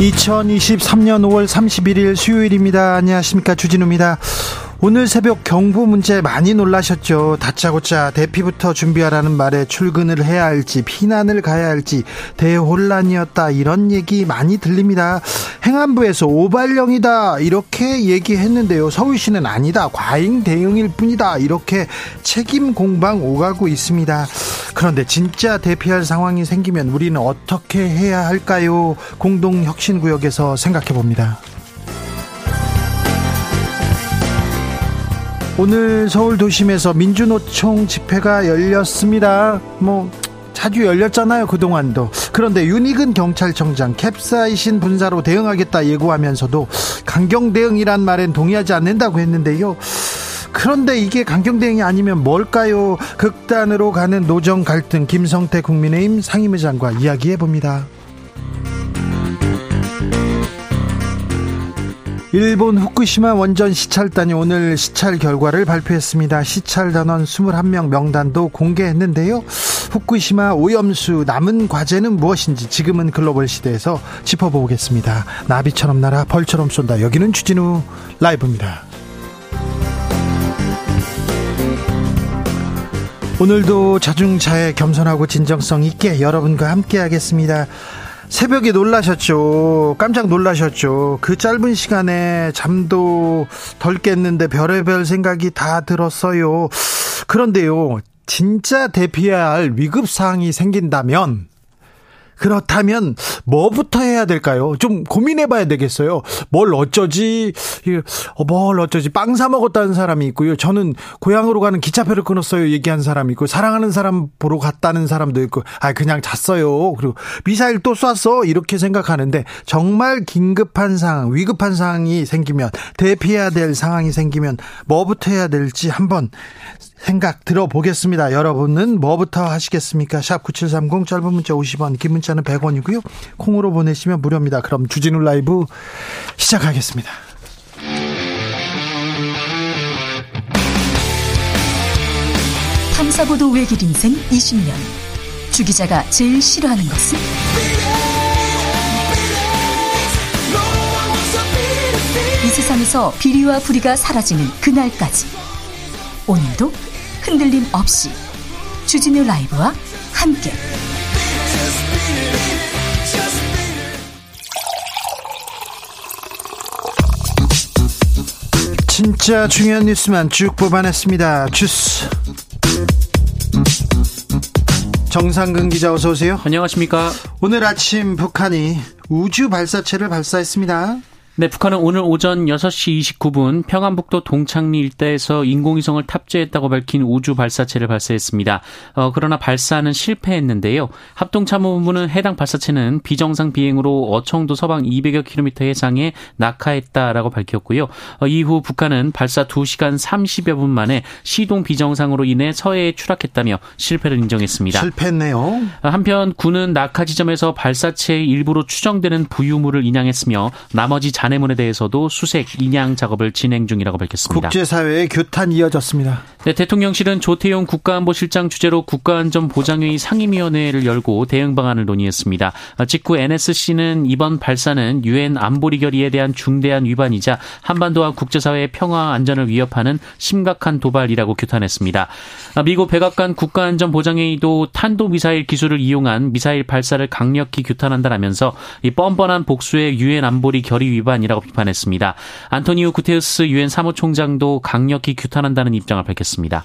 2023년 5월 31일 수요일입니다. 안녕하십니까. 주진우입니다. 오늘 새벽 경보 문제 많이 놀라셨죠. 다짜고짜 대피부터 준비하라는 말에 출근을 해야 할지 피난을 가야 할지 대혼란이었다 이런 얘기 많이 들립니다. 행안부에서 오발령이다 이렇게 얘기했는데요. 서울시는 아니다 과잉 대응일 뿐이다 이렇게 책임 공방 오가고 있습니다. 그런데 진짜 대피할 상황이 생기면 우리는 어떻게 해야 할까요? 공동혁신구역에서 생각해 봅니다. 오늘 서울 도심에서 민주노총 집회가 열렸습니다. 뭐 자주 열렸잖아요 그동안도. 그런데 윤희근 경찰청장 캡사이신 분사로 대응하겠다 예고하면서도 강경 대응이란 말엔 동의하지 않는다고 했는데요. 그런데 이게 강경 대응이 아니면 뭘까요? 극단으로 가는 노정 갈등 김성태 국민의힘 상임의장과 이야기해 봅니다 일본 후쿠시마 원전 시찰단이 오늘 시찰 결과를 발표했습니다. 시찰 단원 21명 명단도 공개했는데요. 후쿠시마 오염수 남은 과제는 무엇인지 지금은 글로벌 시대에서 짚어보겠습니다. 나비처럼 날아 벌처럼 쏜다. 여기는 주진우 라이브입니다. 오늘도 자중차에 겸손하고 진정성 있게 여러분과 함께 하겠습니다. 새벽에 놀라셨죠. 깜짝 놀라셨죠. 그 짧은 시간에 잠도 덜 깼는데 별의별 생각이 다 들었어요. 그런데요, 진짜 대피해야 할 위급 사항이 생긴다면, 그렇다면 뭐부터 해야 될까요? 좀 고민해 봐야 되겠어요. 뭘 어쩌지? 어, 뭘 어쩌지? 빵 사 먹었다는 사람이 있고요. 저는 고향으로 가는 기차표를 끊었어요. 얘기한 사람이 있고 사랑하는 사람 보러 갔다는 사람도 있고 아 그냥 잤어요. 그리고 미사일 또 쐈어. 이렇게 생각하는데 정말 긴급한 상황, 위급한 상황이 생기면 대피해야 될 상황이 생기면 뭐부터 해야 될지 한번 생각 들어보겠습니다. 여러분은 뭐부터 하시겠습니까? 샵 9730 짧은 문자 50원, 긴 문자는 100원이고요. 콩으로 보내시면 무료입니다. 그럼 주진우 라이브 시작하겠습니다. 탐사보도 외길 인생 20년. 주 기자가 제일 싫어하는 것은? 이 세상에서 비리와 부리가 사라지는 그날까지. 오늘도 흔들림 없이 주진우 라이브와 함께 진짜 중요한 뉴스만 쭉 뽑아냈습니다. 주스 정상근 기자 어서 오세요. 안녕하십니까. 오늘 아침 북한이 우주 발사체를 발사했습니다. 네, 북한은 오늘 오전 6시 29분 평안북도 동창리 일대에서 인공위성을 탑재했다고 밝힌 우주 발사체를 발사했습니다. 어, 그러나 발사는 실패했는데요. 합동참모본부는 해당 발사체는 비정상 비행으로 어청도 서방 200여 킬로미터 해상에 낙하했다라고 밝혔고요. 어, 이후 북한은 발사 2시간 30여 분 만에 시동 비정상으로 인해 서해에 추락했다며 실패를 인정했습니다. 실패했네요. 어, 한편 군은 낙하 지점에서 발사체의 일부로 추정되는 부유물을 인양했으며 나머지 잔 잔해문에 대해서도 수색, 인양 작업을 진행 중이라고 밝혔습니다. 국제사회의 규탄 이어졌습니다. 네, 대통령실은 조태용 국가안보실장 주재로 국가안전보장회의 상임위원회를 열고 대응 방안을 논의했습니다. 직후 NSC는 이번 발사는 유엔 안보리 결의에 대한 중대한 위반이자 한반도와 국제사회의 평화 안전을 위협하는 심각한 도발이라고 규탄했습니다. 미국 백악관 국가안전보장회의도 탄도미사일 기술을 이용한 미사일 발사를 강력히 규탄한다라면서 이 뻔뻔한 복수의 유엔 안보리 결의 위반 위반이라고 비판했습니다. 안토니오 구테우스 유엔 사무총장도 강력히 규탄한다는 입장을 밝혔습니다.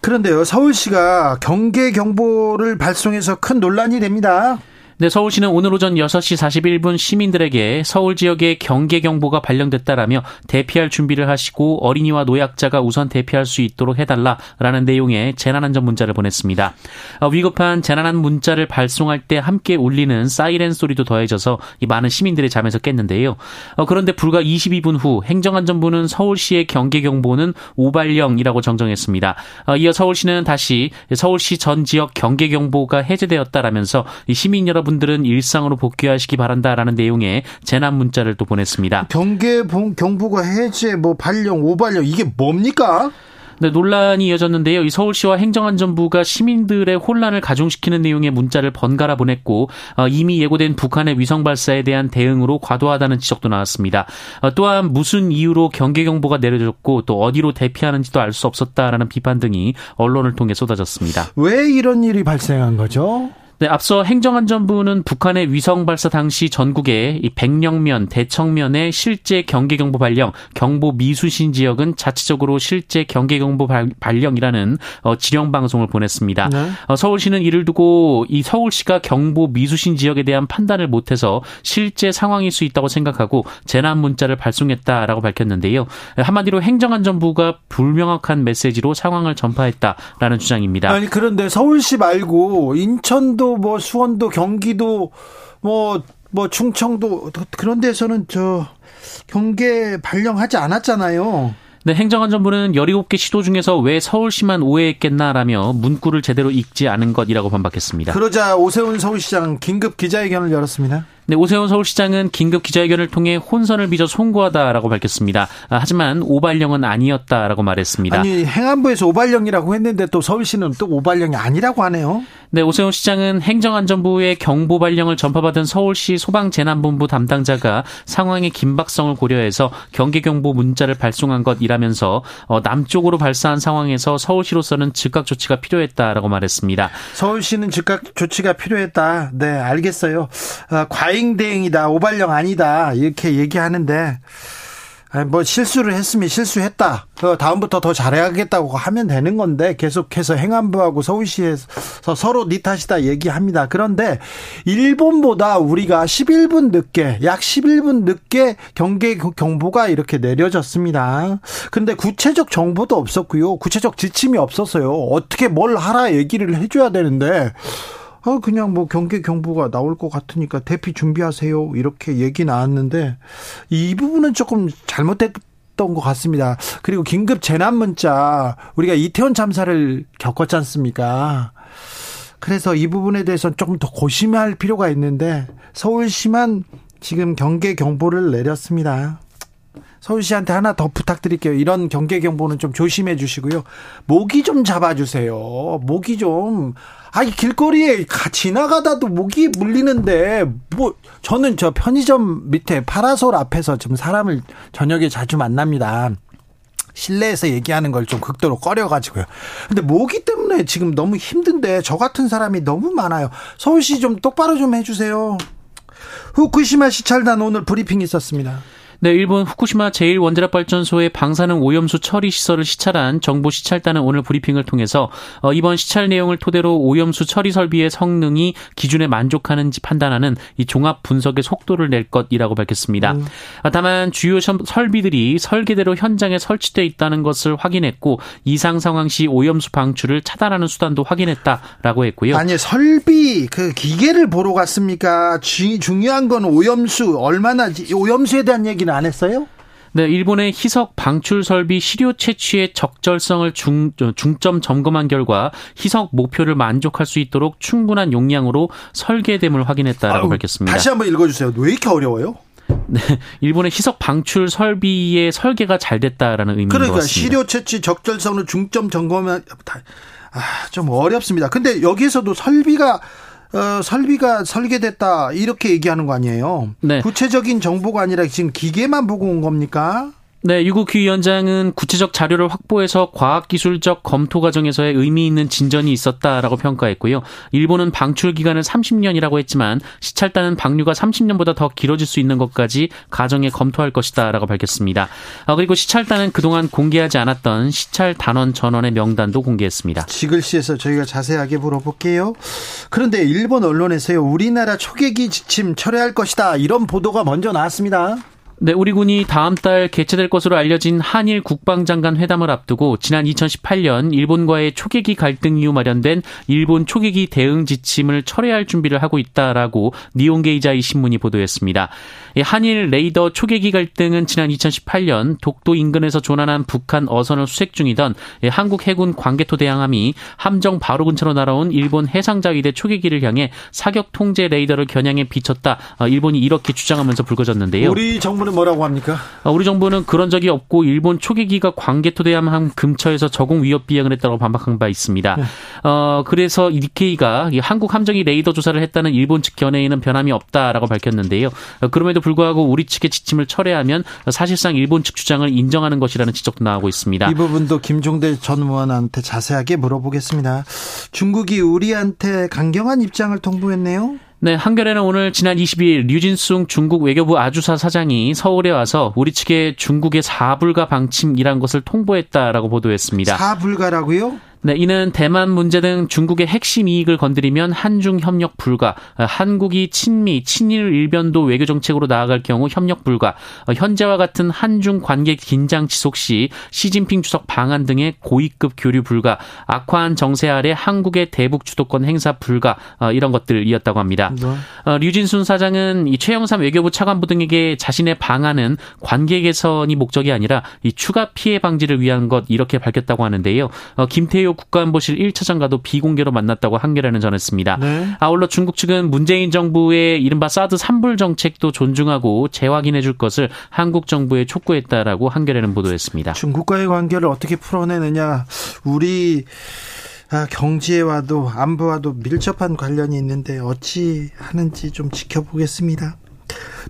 그런데요, 서울시가 경계 경보를 발송해서 큰 논란이 됩니다. 네, 서울시는 오늘 오전 6시 41분 시민들에게 서울 지역에 경계 경보가 발령됐다라며 대피할 준비를 하시고 어린이와 노약자가 우선 대피할 수 있도록 해달라라는 내용의 재난안전 문자를 보냈습니다. 어, 위급한 재난안 문자를 발송할 때 함께 울리는 사이렌 소리도 더해져서 많은 시민들의 잠에서 깼는데요. 어, 그런데 불과 22분 후 행정안전부는 서울시의 경계 경보는 오발령이라고 정정했습니다. 어, 이어 서울시는 다시 서울시 전 지역 경계 경보가 해제되었다라면서 시민 여러분 여러분들은 일상으로 복귀하시기 바란다라는 내용의 재난 문자를 또 보냈습니다. 경계 경보가 해제 뭐 발령 오발령 이게 뭡니까? 네, 논란이 이어졌는데요. 이 서울시와 행정안전부가 시민들의 혼란을 가중시키는 내용의 문자를 번갈아 보냈고 어, 이미 예고된 북한의 위성 발사에 대한 대응으로 과도하다는 지적도 나왔습니다. 어, 또한 무슨 이유로 경계 경보가 내려졌고 또 어디로 대피하는지도 알 수 없었다라는 비판 등이 언론을 통해 쏟아졌습니다. 왜 이런 일이 발생한 거죠? 네, 앞서 행정안전부는 북한의 위성 발사 당시 전국의 이 백령면, 대청면의 실제 경계 경보 발령, 경보 미수신 지역은 자체적으로 실제 경계 경보 발령이라는 어, 지령 방송을 보냈습니다. 네. 어, 서울시는 이를 두고 이 서울시가 경보 미수신 지역에 대한 판단을 못해서 실제 상황일 수 있다고 생각하고 재난 문자를 발송했다라고 밝혔는데요. 한마디로 행정안전부가 불명확한 메시지로 상황을 전파했다라는 주장입니다. 아니 그런데 서울시 말고 인천도 서울도 뭐 수원도 경기도 뭐뭐 뭐 충청도 그런 데서는 저 경계 발령하지 않았잖아요. 네, 행정안전부는 17개 시도 중에서 왜 서울시만 오해했겠나라며 문구를 제대로 읽지 않은 것이라고 반박했습니다. 그러자 오세훈 서울시장 긴급 기자회견을 열었습니다. 네, 오세훈 서울시장은 긴급 기자회견을 통해 혼선을 빚어 송구하다라고 밝혔습니다. 아, 하지만 오발령은 아니었다라고 말했습니다. 아니 행안부에서 오발령이라고 했는데 또 서울시는 또 오발령이 아니라고 하네요. 네, 오세훈 시장은 행정안전부의 경보 발령을 전파받은 서울시 소방재난본부 담당자가 상황의 긴박성을 고려해서 경계경보 문자를 발송한 것이라면서 어, 남쪽으로 발사한 상황에서 서울시로서는 즉각 조치가 필요했다라고 말했습니다. 서울시는 즉각 조치가 필요했다. 네, 알겠어요. 아, 과 잉대응이다, 오발령 아니다 이렇게 얘기하는데 뭐 실수를 했으면 실수했다. 다음부터 더 잘해야겠다고 하면 되는 건데 계속해서 행안부하고 서울시에서 서로 니 탓이다 얘기합니다. 그런데 일본보다 우리가 11분 늦게 약 11분 늦게 경계 경보가 이렇게 내려졌습니다. 근데 구체적 정보도 없었고요. 구체적 지침이 없었어요. 어떻게 뭘 하라 얘기를 해줘야 되는데 어, 그냥 뭐 경계 경보가 나올 것 같으니까 대피 준비하세요. 이렇게 얘기 나왔는데 이 부분은 조금 잘못됐 던 것 같습니다. 그리고 긴급 재난 문자 우리가 이태원 참사를 겪었지 않습니까? 그래서 이 부분에 대해서는 조금 더 고심할 필요가 있는데 서울시만 지금 경계 경보를 내렸습니다. 서울시한테 하나 더 부탁드릴게요. 이런 경계 경보는 좀 조심해 주시고요. 모기 좀 잡아주세요. 모기 좀. 아니 길거리에 가 지나가다도 모기 물리는데 뭐 저는 저 편의점 밑에 파라솔 앞에서 지금 사람을 저녁에 자주 만납니다. 실내에서 얘기하는 걸 좀 극도로 꺼려가지고요. 근데 모기 때문에 지금 너무 힘든데 저 같은 사람이 너무 많아요. 서울시 좀 똑바로 좀 해주세요. 후쿠시마 시찰단 오늘 브리핑 있었습니다. 네, 일본 후쿠시마 제1원자력발전소의 방사능 오염수 처리 시설을 시찰한 정부 시찰단은 오늘 브리핑을 통해서 어, 이번 시찰 내용을 토대로 오염수 처리 설비의 성능이 기준에 만족하는지 판단하는 이 종합 분석의 속도를 낼 것이라고 밝혔습니다. 음. 아, 다만 주요 설비들이 설계대로 현장에 설치돼 있다는 것을 확인했고 이상 상황 시 오염수 방출을 차단하는 수단도 확인했다라고 했고요. 아니 설비 그 기계를 보러 갔습니까? 주, 중요한 건 오염수 얼마나 오염수에 대한 얘기 얘기는 안 했어요? 네, 일본의 희석 방출 설비 시료 채취의 적절성을 중, 중점 점검한 결과 희석 목표를 만족할 수 있도록 충분한 용량으로 설계됨을 확인했다라고 아유, 밝혔습니다. 다시 한번 읽어주세요. 왜 이렇게 어려워요? 네, 일본의 희석 방출 설비의 설계가 잘 됐다라는 의미인 그러니까 것 같습니다. 시료 채취 적절성을 중점 점검한 아, 좀 어렵습니다. 근데 여기에서도 설비가 어, 설비가 설계됐다 이렇게 얘기하는 거 아니에요? 네. 구체적인 정보가 아니라 지금 기계만 보고 온 겁니까? 네, 유국휘 위원장은 구체적 자료를 확보해서 과학기술적 검토 과정에서의 의미 있는 진전이 있었다라고 평가했고요. 일본은 방출 기간을 30년이라고 했지만 시찰단은 방류가 30년보다 더 길어질 수 있는 것까지 가정에 검토할 것이다라고 밝혔습니다. 아, 그리고 시찰단은 그동안 공개하지 않았던 시찰 단원 전원의 명단도 공개했습니다. 지글씨에서 저희가 자세하게 물어볼게요. 그런데 일본 언론에서요, 우리나라 초계기 지침 철회할 것이다 이런 보도가 먼저 나왔습니다. 네, 우리 군이 다음 달 개최될 것으로 알려진 한일 국방장관 회담을 앞두고 지난 2018년 일본과의 초계기 갈등 이후 마련된 일본 초계기 대응 지침을 철회할 준비를 하고 있다라고 니온게이자이 신문이 보도했습니다. 한일 레이더 초계기 갈등은 지난 2018년 독도 인근에서 조난한 북한 어선을 수색 중이던 한국 해군 광개토 대항함이 함정 바로 근처로 날아온 일본 해상자위대 초계기를 향해 사격 통제 레이더를 겨냥해 비쳤다. 어, 일본이 이렇게 주장하면서 불거졌는데요. 우리 정부 는 뭐라고 합니까? 어, 우리 정부는 그런 적이 없고 일본 초계기가 광개토 대함 근처에서 저공 위협 비행을 했다고 반박한 바 있습니다. 네. 어, 그래서 니케이가 한국 함정이 레이더 조사를 했다는 일본 측 견해에는 변함이 없다라고 밝혔는데요. 어, 그럼에도 불구하고 우리 측의 지침을 철회하면 사실상 일본 측 주장을 인정하는 것이라는 지적도 나오고 있습니다. 이 부분도 김종대 전 의원한테 자세하게 물어보겠습니다. 중국이 우리한테 강경한 입장을 통보했네요. 네, 한겨레는 오늘 지난 22일 류진숭 중국 외교부 아주사 사장이 서울에 와서 우리 측에 중국의 사불가 방침이란 것을 통보했다라고 보도했습니다. 사불가라고요? 네, 이는 대만 문제 등 중국의 핵심 이익을 건드리면 한중 협력 불가, 한국이 친미, 친일 일변도 외교 정책으로 나아갈 경우 협력 불가, 현재와 같은 한중 관계 긴장 지속 시 시진핑 주석 방한 등의 고위급 교류 불가, 악화한 정세 아래 한국의 대북 주도권 행사 불가 어, 이런 것들이었다고 합니다. 네. 어, 류진순 사장은 이 최영삼 외교부 차관부 등에게 자신의 방안은 관계 개선이 목적이 아니라 이 추가 피해 방지를 위한 것 이렇게 밝혔다고 하는데요. 어, 김태효 국가안보실 1차장과도 비공개로 만났다고 한겨레는 전했습니다. 네. 아울러 중국 측은 문재인 정부의 이른바 사드 3불 정책도 존중하고 재확인해 줄 것을 한국 정부에 촉구했다라고 한겨레는 보도했습니다. 중국과의 관계를 어떻게 풀어내느냐 우리 아, 경제와도 안보와도 밀접한 관련이 있는데 어찌 하는지 좀 지켜보겠습니다.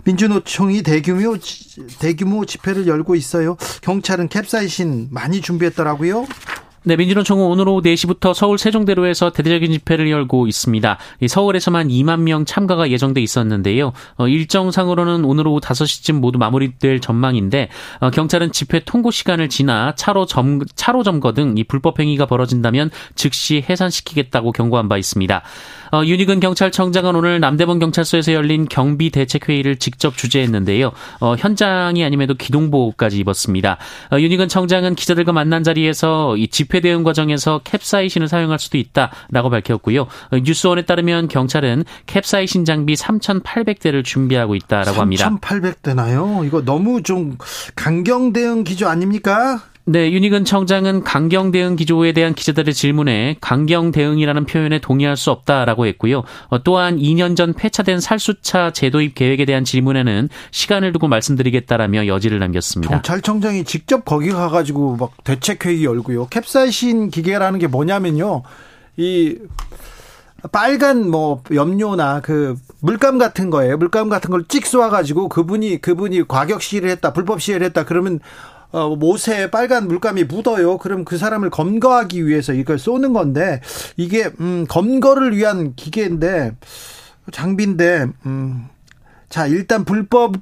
민주노총이 대규모 대규모 집회를 열고 있어요. 경찰은 캡사이신 많이 준비했더라고요. 네, 민주노 총은 오늘 오후 4시부터 서울 세종대로에서 대대적인 집회를 열고 있습니다. 서울에서만 2만 명 참가가 예정돼 있었는데요. 어, 일정상으로는 오늘 오후 5시쯤 모두 마무리될 전망인데 어, 경찰은 집회 통고 시간을 지나 차로 점 차로 점거 등 이 불법 행위가 벌어진다면 즉시 해산시키겠다고 경고한 바 있습니다. 어, 윤희근 경찰청장은 오늘 남대문 경찰서에서 열린 경비 대책 회의를 직접 주재했는데요. 어, 현장이 아님에도 기동복까지 입었습니다. 어, 윤희근 청장은 기자들과 만난 자리에서 이 집회 대응 과정에서 캡사이신을 사용할 수도 있다라고 밝혔고요. 어, 뉴스원에 따르면 경찰은 캡사이신 장비 3,800대를 준비하고 있다라고 합니다. 3,800대나요? 이거 너무 좀 강경 대응 기조 아닙니까? 네, 윤희근 청장은 강경 대응 기조에 대한 기자들의 질문에 강경 대응이라는 표현에 동의할 수 없다라고 했고요. 어, 또한 2년 전 폐차된 살수차 제도입 계획에 대한 질문에는 시간을 두고 말씀드리겠다라며 여지를 남겼습니다. 경찰청장이 직접 거기 가가지고 막 대책 회의 열고요. 캡사이신 기계라는 게 뭐냐면요. 이 빨간 뭐 염료나 그 물감 같은 거예요. 물감 같은 걸 찍 쏘아가지고 그분이 그분이 과격 시위를 했다, 불법 시위를 했다. 그러면 어, 못에 빨간 물감이 묻어요. 그럼 그 사람을 검거하기 위해서 이걸 쏘는 건데 이게 음, 검거를 위한 기계인데 장비인데 음, 자 일단 불법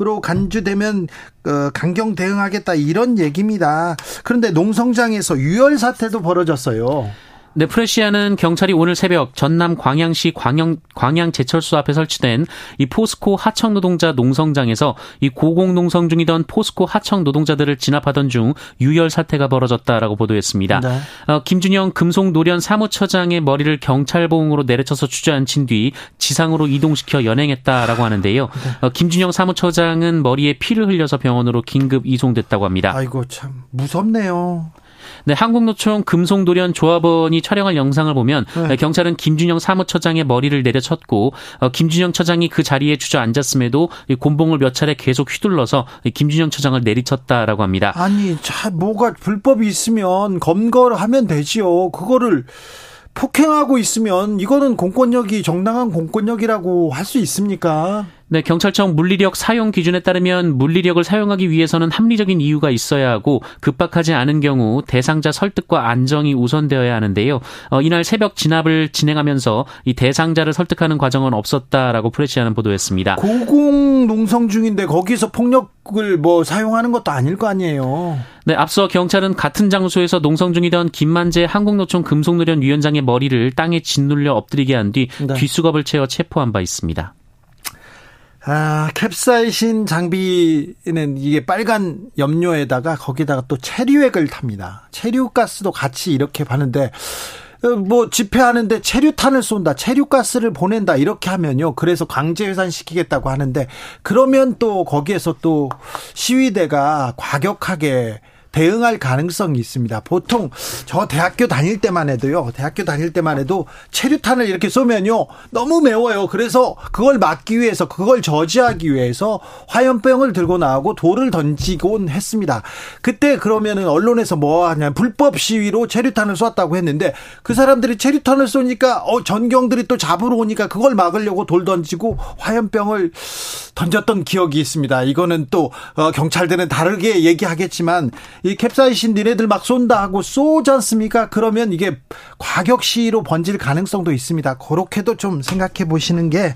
으로 간주되면 어, 강경 대응하겠다 이런 얘기입니다. 그런데 농성장에서 유혈 사태도 벌어졌어요. 네, 프레시아는 경찰이 오늘 새벽 전남 광양시 광양, 광양 제철소 앞에 설치된 이 포스코 하청 노동자 농성장에서 이 고공 농성 중이던 포스코 하청 노동자들을 진압하던 중 유혈 사태가 벌어졌다라고 보도했습니다. 네. 어, 김준영 금속 노련 사무처장의 머리를 경찰 보응으로 내려쳐서 주저앉힌 뒤 지상으로 이동시켜 연행했다라고 하는데요. 네. 어, 김준영 사무처장은 머리에 피를 흘려서 병원으로 긴급 이송됐다고 합니다. 아이고 참 무섭네요. 네, 한국노총 금송도련 조합원이 촬영한 영상을 보면 네. 경찰은 김준영 사무처장의 머리를 내려쳤고 어, 김준영 처장이 그 자리에 주저앉았음에도 곤봉을 몇 차례 계속 휘둘러서 김준영 처장을 내리쳤다라고 합니다. 아니, 자, 뭐가 불법이 있으면 검거를 하면 되지요. 그거를 폭행하고 있으면 이거는 공권력이 정당한 공권력이라고 할 수 있습니까? 네, 경찰청 물리력 사용 기준에 따르면 물리력을 사용하기 위해서는 합리적인 이유가 있어야 하고 급박하지 않은 경우 대상자 설득과 안정이 우선되어야 하는데요. 어, 이날 새벽 진압을 진행하면서 이 대상자를 설득하는 과정은 없었다라고 프레시아는 보도했습니다. 고공 농성 중인데 거기서 폭력을 뭐 사용하는 것도 아닐 거 아니에요. 네, 앞서 경찰은 같은 장소에서 농성 중이던 김만재 한국노총 금속노련 위원장의 머리를 땅에 짓눌려 엎드리게 한뒤 네. 뒷수갑을 채워 체포한 바 있습니다. 아, 캡사이신 장비는 이게 빨간 염료에다가 거기다가 또 체류액을 탑니다. 체류가스도 같이 이렇게 파는데 어, 뭐 집회하는데 체류탄을 쏜다, 체류가스를 보낸다 이렇게 하면요. 그래서 강제 회산 시키겠다고 하는데 그러면 또 거기에서 또 시위대가 과격하게 대응할 가능성이 있습니다. 보통 저 대학교 다닐 때만 해도요. 대학교 다닐 때만 해도 체류탄을 이렇게 쏘면요. 너무 매워요. 그래서 그걸 막기 위해서 그걸 저지하기 위해서 화염병을 들고 나오고 돌을 던지곤 했습니다. 그때 그러면은 언론에서 뭐 하냐 불법 시위로 체류탄을 쐈다고 했는데 그 사람들이 체류탄을 쏘니까 어 전경들이 또 잡으러 오니까 그걸 막으려고 돌 던지고 화염병을 던졌던 기억이 있습니다. 이거는 또 어, 경찰들은 다르게 얘기하겠지만 이 캡사이신 니네들 막 쏜다 하고 쏘지 않습니까? 그러면 이게 과격 시위로 번질 가능성도 있습니다. 그렇게도 좀 생각해 보시는 게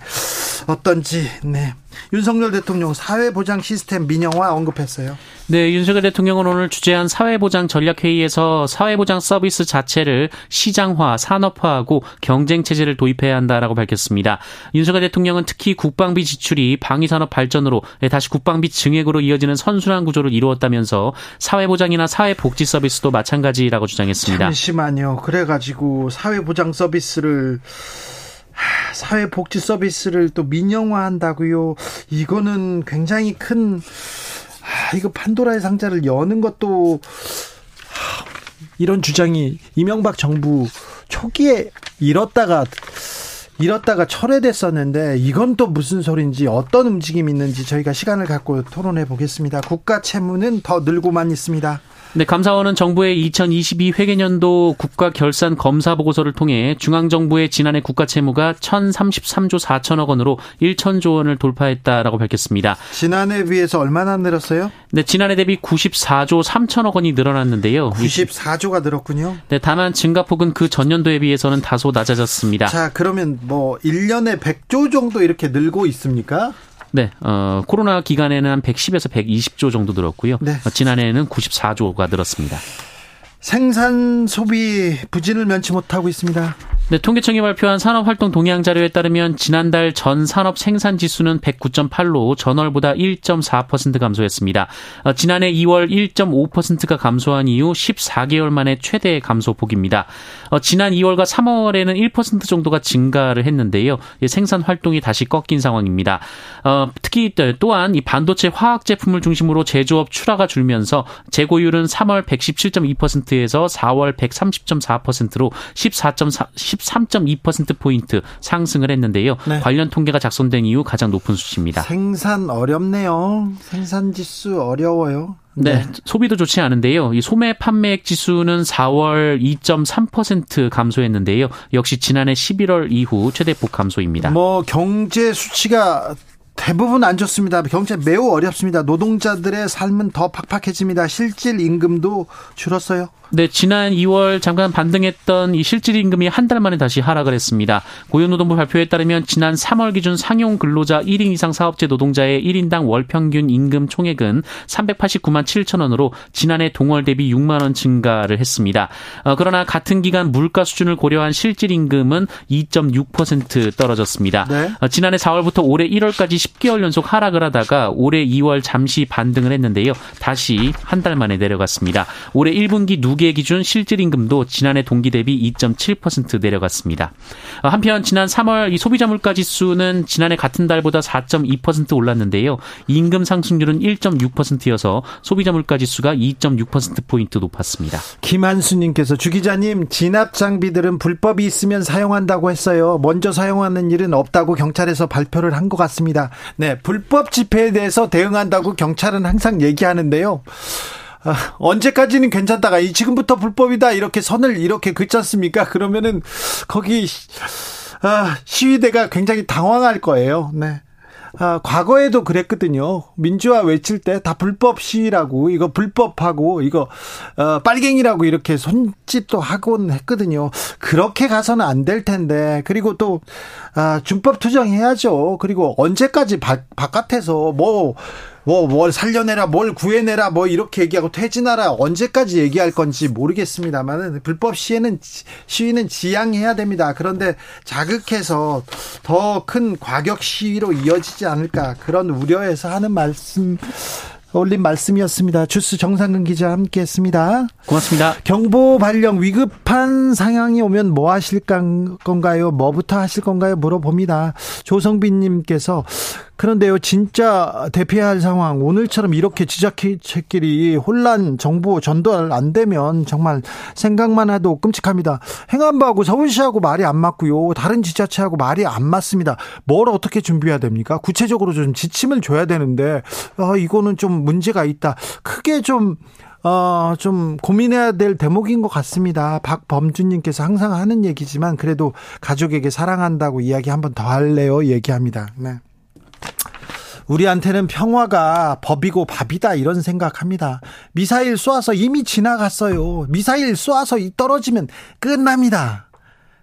어떤지. 네. 윤석열 대통령 사회보장 시스템 민영화 언급했어요. 네, 윤석열 대통령은 오늘 주재한 사회보장 전략회의에서 사회보장 서비스 자체를 시장화, 산업화하고 경쟁 체제를 도입해야 한다라고 밝혔습니다. 윤석열 대통령은 특히 국방비 지출이 방위산업 발전으로 다시 국방비 증액으로 이어지는 선순환 구조를 이루었다면서 사회보장이나 사회복지 서비스도 마찬가지라고 주장했습니다. 잠시만요. 그래가지고 사회보장 서비스를 사회복지 서비스를 또 민영화한다고요. 이거는 굉장히 큰 아, 이거 판도라의 상자를 여는 것도 이런 주장이 이명박 정부 초기에 잃었다가 잃었다가 철회됐었는데 이건 또 무슨 소리인지 어떤 움직임이 있는지 저희가 시간을 갖고 토론해 보겠습니다. 국가 채무는 더 늘고만 있습니다. 네, 감사원은 정부의 2022 회계년도 국가 결산 검사 보고서를 통해 중앙 정부의 지난해 국가 채무가 1,033조 4천억 원으로 1천조 원을 돌파했다라고 밝혔습니다. 지난해 비해서 얼마나 늘었어요? 네, 지난해 대비 94조 3천억 원이 늘어났는데요. 94조가 늘었군요. 네, 다만 증가폭은 그 전년도에 비해서는 다소 낮아졌습니다. 자, 그러면 뭐 1년에 100조 정도 이렇게 늘고 있습니까? 네, 어, 코로나 기간에는 한 110에서 120조 정도 늘었고요. 네. 어, 지난해에는 94조가 늘었습니다. 생산 소비 부진을 면치 못하고 있습니다. 네, 통계청이 발표한 산업활동 동향 자료에 따르면 지난달 전 산업 생산 지수는 109.8로 전월보다 1.4% 감소했습니다. 어, 지난해 2월 1.5%가 감소한 이후 14개월 만에 최대 감소폭입니다. 어, 지난 2월과 3월에는 1% 정도가 증가를 했는데요. 생산 활동이 다시 꺾인 상황입니다. 어, 특히 또한 이 반도체 화학 제품을 중심으로 제조업 출하가 줄면서 재고율은 3월 117.2%에서 4월 130.4%로 14.4 13.2%포인트 상승을 했는데요. 네. 관련 통계가 작성된 이후 가장 높은 수치입니다. 생산 어렵네요. 생산 지수 어려워요. 네. 네. 소비도 좋지 않은데요. 이 소매 판매액 지수는 4월 2.3% 감소했는데요. 역시 지난해 11월 이후 최대 폭 감소입니다. 뭐 경제 수치가 대부분 안 좋습니다. 경제 매우 어렵습니다. 노동자들의 삶은 더 팍팍해집니다. 실질 임금도 줄었어요. 네, 지난 2월 잠깐 반등했던 이 실질 임금이 한 달 만에 다시 하락을 했습니다. 고용노동부 발표에 따르면 지난 3월 기준 상용 근로자 1인 이상 사업체 노동자의 1인당 월 평균 임금 총액은 389만 7천 원으로 지난해 동월 대비 6만 원 증가를 했습니다. 어, 그러나 같은 기간 물가 수준을 고려한 실질 임금은 2.6% 떨어졌습니다. 네. 어, 지난해 4월부터 올해 1월까지 10개월 연속 하락을 하다가 올해 2월 잠시 반등을 했는데요. 다시 한 달 만에 내려갔습니다. 올해 1분기 누 무게 기준 실질 임금도 지난해 동기 대비 2.7% 내려갔습니다. 어, 한편 지난 3월 이 소비자 물가 지수는 지난해 같은 달보다 4.2% 올랐는데요. 임금 상승률은 1.6%여서 소비자 물가 지수가 2.6% 포인트 높았습니다. 김한수님께서 주 기자님 진압 장비들은 불법이 있으면 사용한다고 했어요. 먼저 사용하는 일은 없다고 경찰에서 발표를 한 것 같습니다. 네, 불법 집회에 대해서 대응한다고 경찰은 항상 얘기하는데요. 아, 언제까지는 괜찮다가 이 지금부터 불법이다 이렇게 선을 이렇게 긋지 않습니까? 그러면은 거기 아, 시위대가 굉장히 당황할 거예요. 네. 아, 과거에도 그랬거든요. 민주화 외칠 때 다 불법 시위라고 이거 불법하고 이거 어, 빨갱이라고 이렇게 손짓도 하곤 했거든요. 그렇게 가서는 안 될 텐데 그리고 또 아, 준법 투정해야죠. 그리고 언제까지 바, 바깥에서 뭐 뭐, 뭘 살려내라, 뭘 구해내라, 뭐, 이렇게 얘기하고 퇴진하라, 언제까지 얘기할 건지 모르겠습니다만은, 불법 시위는, 시위는 지양해야 됩니다. 그런데 자극해서 더 큰 과격 시위로 이어지지 않을까, 그런 우려에서 하는 말씀, 올린 말씀이었습니다. 주스 정상근 기자 함께 했습니다. 고맙습니다. 경보 발령 위급한 상황이 오면 뭐 하실 건가요? 뭐부터 하실 건가요? 물어봅니다. 조성빈님께서 그런데요, 진짜 대피해야 할 상황, 오늘처럼 이렇게 지자체끼리 혼란 정보 전달 안 되면 정말 생각만 해도 끔찍합니다. 행안부하고 서울시하고 말이 안 맞고요. 다른 지자체하고 말이 안 맞습니다. 뭘 어떻게 준비해야 됩니까? 구체적으로 좀 지침을 줘야 되는데, 아, 이거는 좀 문제가 있다. 크게 좀, 어, 좀 고민해야 될 대목인 것 같습니다. 박범준님께서 항상 하는 얘기지만 그래도 가족에게 사랑한다고 이야기 한번 더 할래요? 얘기합니다. 네. 우리한테는 평화가 법이고 밥이다 이런 생각합니다. 미사일 쏘아서 이미 지나갔어요. 미사일 쏘아서 떨어지면 끝납니다.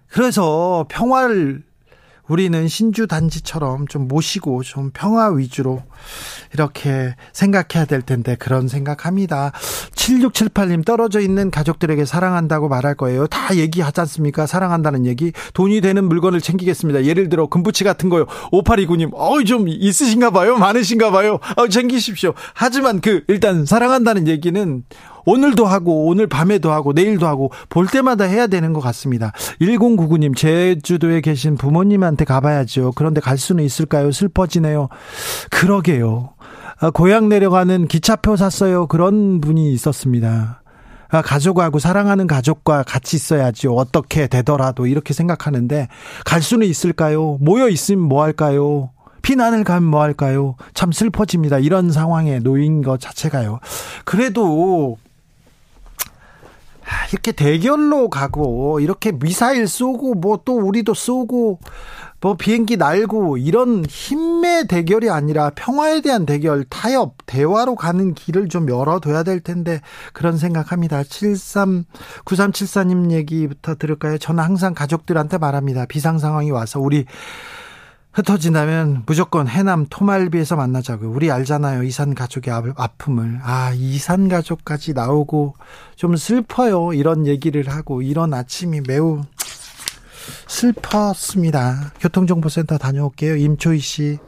그래서 평화를 우리는 신주 단지처럼 좀 모시고 좀 평화 위주로 이렇게 생각해야 될 텐데 그런 생각합니다. 7678님 떨어져 있는 가족들에게 사랑한다고 말할 거예요. 다 얘기하지 않습니까? 사랑한다는 얘기. 돈이 되는 물건을 챙기겠습니다. 예를 들어 금부치 같은 거요. 5829님, 어우 좀 있으신가 봐요. 많으신가 봐요. 어 챙기십시오. 하지만 그 일단 사랑한다는 얘기는 오늘도 하고 오늘 밤에도 하고 내일도 하고 볼 때마다 해야 되는 것 같습니다. 1099님 제주도에 계신 부모님한테 가봐야죠. 그런데 갈 수는 있을까요? 슬퍼지네요. 그러게 요. 아, 고향 내려가는 기차표 샀어요. 그런 분이 있었습니다. 아, 가족하고 사랑하는 가족과 같이 있어야죠. 어떻게 되더라도 이렇게 생각하는데 갈 수는 있을까요? 모여 있으면 뭐 할까요? 피난을 가면 뭐 할까요? 참 슬퍼집니다. 이런 상황에 놓인 것 자체가요. 그래도 이렇게 대결로 가고 이렇게 미사일 쏘고 뭐 또 우리도 쏘고 뭐 비행기 날고 이런 힘의 대결이 아니라 평화에 대한 대결, 타협, 대화로 가는 길을 좀 열어둬야 될 텐데 그런 생각합니다. 73 9374님 얘기부터 들을까요? 저는 항상 가족들한테 말합니다. 비상 상황이 와서 우리 흩어진다면 무조건 해남 토말비에서 만나자고. 우리 알잖아요. 이산 가족의 아픔을. 아, 이산 가족까지 나오고 좀 슬퍼요. 이런 얘기를 하고 이런 아침이 매우 슬펐습니다. 교통정보센터 다녀올게요. 임초희 씨.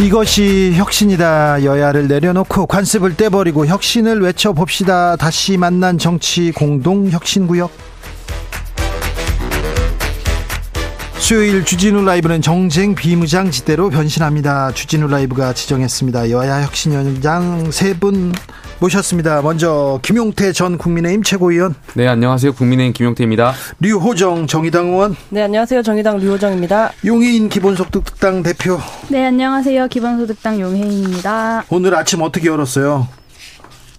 이것이 혁신이다. 여야를 내려놓고 관습을 떼버리고 혁신을 외쳐봅시다. 다시 만난 정치 공동 혁신구역. 수요일 주진우 라이브는 정쟁 비무장지대로 변신합니다. 주진우 라이브가 지정했습니다. 여야 혁신위원장 세 분 모셨습니다. 먼저 김용태 전 국민의힘 최고위원. 네, 안녕하세요. 국민의힘 김용태입니다. 류호정 정의당 의원. 네, 안녕하세요. 정의당 류호정입니다. 용해인 기본소득당 대표. 네, 안녕하세요. 기본소득당 용해인입니다. 오늘 아침 어떻게 열었어요?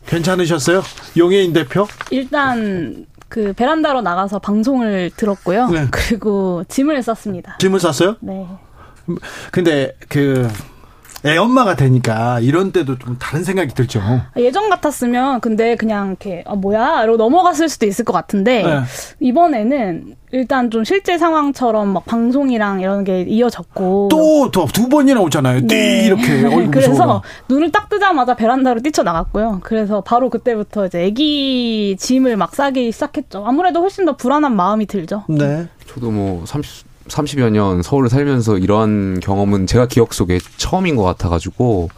괜찮으셨어요? 용해인 대표? 일단 그 베란다로 나가서 방송을 들었고요. 네. 그리고 짐을 쌌습니다. 짐을 쌌어요? 네. 근데 그 애 엄마가 되니까 이런 때도 좀 다른 생각이 들죠. 예전 같았으면 근데 그냥 이렇게 아 뭐야 이러고 넘어갔을 수도 있을 것 같은데 네. 이번에는 일단 좀 실제 상황처럼 막 방송이랑 이런 게 이어졌고 또 두 번이나 오잖아요. 네. 이렇게 그래서 눈을 딱 뜨자마자 베란다로 뛰쳐 나갔고요. 그래서 바로 그때부터 이제 아기 짐을 막 싸기 시작했죠. 아무래도 훨씬 더 불안한 마음이 들죠. 네. 저도 뭐 30. 30여 년 서울을 살면서 이러한 경험은 제가 기억 속에 처음인 것 같아가지고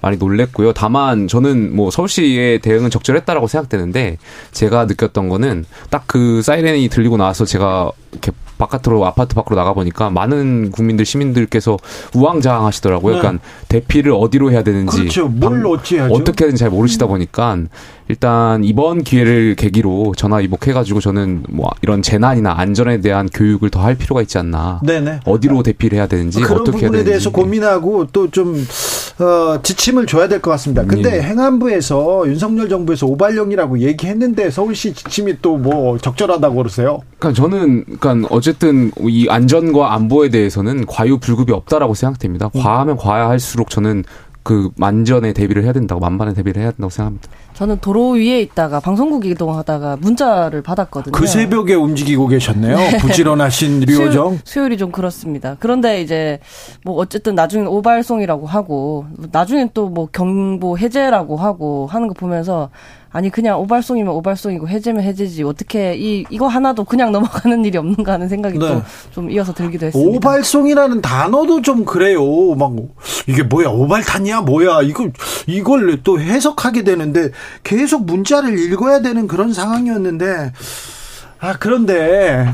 많이 놀랬고요. 다만 저는 뭐 서울시의 대응은 적절했다라고 생각되는데 제가 느꼈던 거는 딱 그 사이렌이 들리고 나서 제가 이렇게 바깥으로 아파트 밖으로 나가 보니까 많은 국민들 시민들께서 우왕좌왕 하시더라고요. 네. 그러니까 대피를 어디로 해야 되는지 그렇죠. 뭘 어찌해야죠? 어떻게 하는지 잘 모르시다 보니까 일단 이번 기회를 계기로 전화 이복해가지고 저는 뭐 이런 재난이나 안전에 대한 교육을 더 할 필요가 있지 않나. 네네. 어디로 대피를 해야 되는지 그런 어떻게 해야 되는지. 대해서 고민하고 또좀 어, 지침을 줘야 될 것 같습니다. 근데 예. 행안부에서 윤석열 정부에서 오발령이라고 얘기했는데 서울시 지침이 또 뭐 적절하다고 그러세요? 그러니까 저는 그러니까 어쨌든 이 안전과 안보에 대해서는 과유불급이 없다라고 생각됩니다. 과하면 과할수록 저는 그 만전에 대비를 해야 된다고 만반에 대비를 해야 된다고 생각합니다. 저는 도로 위에 있다가 방송국 이동하다가 문자를 받았거든요. 그 새벽에 움직이고 계셨네요. 부지런하신 류호정. 수요, 일 이좀 그렇습니다. 그런데 이제 뭐 어쨌든 나중에 오발송이라고 하고 나중엔 또 뭐 경보 해제라고 하고 하는 거 보면서 아니 그냥 오발송이면 오발송이고 해제면 해제지 어떻게 이 이거 하나도 그냥 넘어가는 일이 없는가 하는 생각이 네. 또 좀 이어서 들기도 했습니다. 오발송이라는 단어도 좀 그래요. 막 이게 뭐야 오발탄이야 뭐야 이거 이걸 또 해석하게 되는데 계속 문자를 읽어야 되는 그런 상황이었는데 아 그런데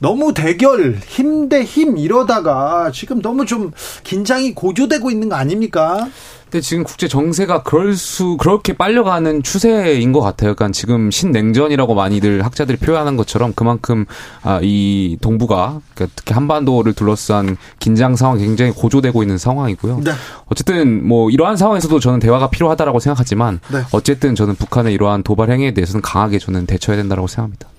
너무 대결 힘 대 힘 이러다가 지금 너무 좀 긴장이 고조되고 있는 거 아닙니까? 근데 지금 국제 정세가 그럴 수 그렇게 빨려가는 추세인 것 같아요. 그러니까 지금 신냉전이라고 많이들 학자들이 표현하는 것처럼 그만큼 아, 이 동북아 그러니까 특히 한반도를 둘러싼 긴장 상황이 굉장히 고조되고 있는 상황이고요. 네. 어쨌든 뭐 이러한 상황에서도 저는 대화가 필요하다라고 생각하지만 네. 어쨌든 저는 북한의 이러한 도발 행위에 대해서는 강하게 저는 대처해야 된다고 생각합니다.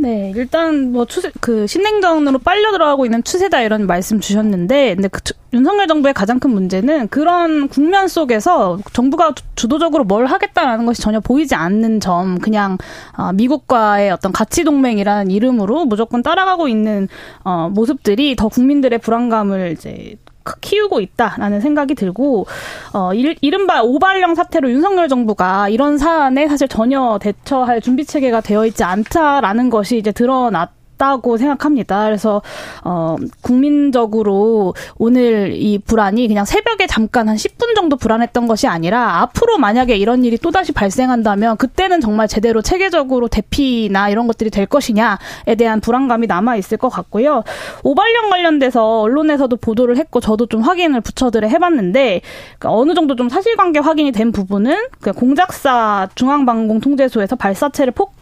네, 일단 뭐 추세 그 신냉전으로 빨려 들어가고 있는 추세다 이런 말씀 주셨는데, 근데 그 주- 윤석열 정부의 가장 큰 문제는 그런 국면 속에서 정부가 주- 주도적으로 뭘 하겠다라는 것이 전혀 보이지 않는 점, 그냥 아, 미국과의 어떤 가치 동맹이라는 이름으로 무조건 따라가고 있는 어, 모습들이 더 국민들의 불안감을 이제 키우고 있다라는 생각이 들고 어 일, 이른바 오발령 사태로 윤석열 정부가 이런 사안에 사실 전혀 대처할 준비 체계가 되어 있지 않다라는 것이 이제 드러났. 다고 생각합니다. 그래서 어 국민적으로 오늘 이 불안이 그냥 새벽에 잠깐 한 10분 정도 불안했던 것이 아니라 앞으로 만약에 이런 일이 또다시 발생한다면 그때는 정말 제대로 체계적으로 대피나 이런 것들이 될 것이냐에 대한 불안감이 남아 있을 것 같고요. 오발령 관련돼서 언론에서도 보도를 했고 저도 좀 확인을 부처들에 해봤는데 그러니까 어느 정도 좀 사실관계 확인이 된 부분은 그 공작사 중앙방공통제소에서 발사체를 폭 포-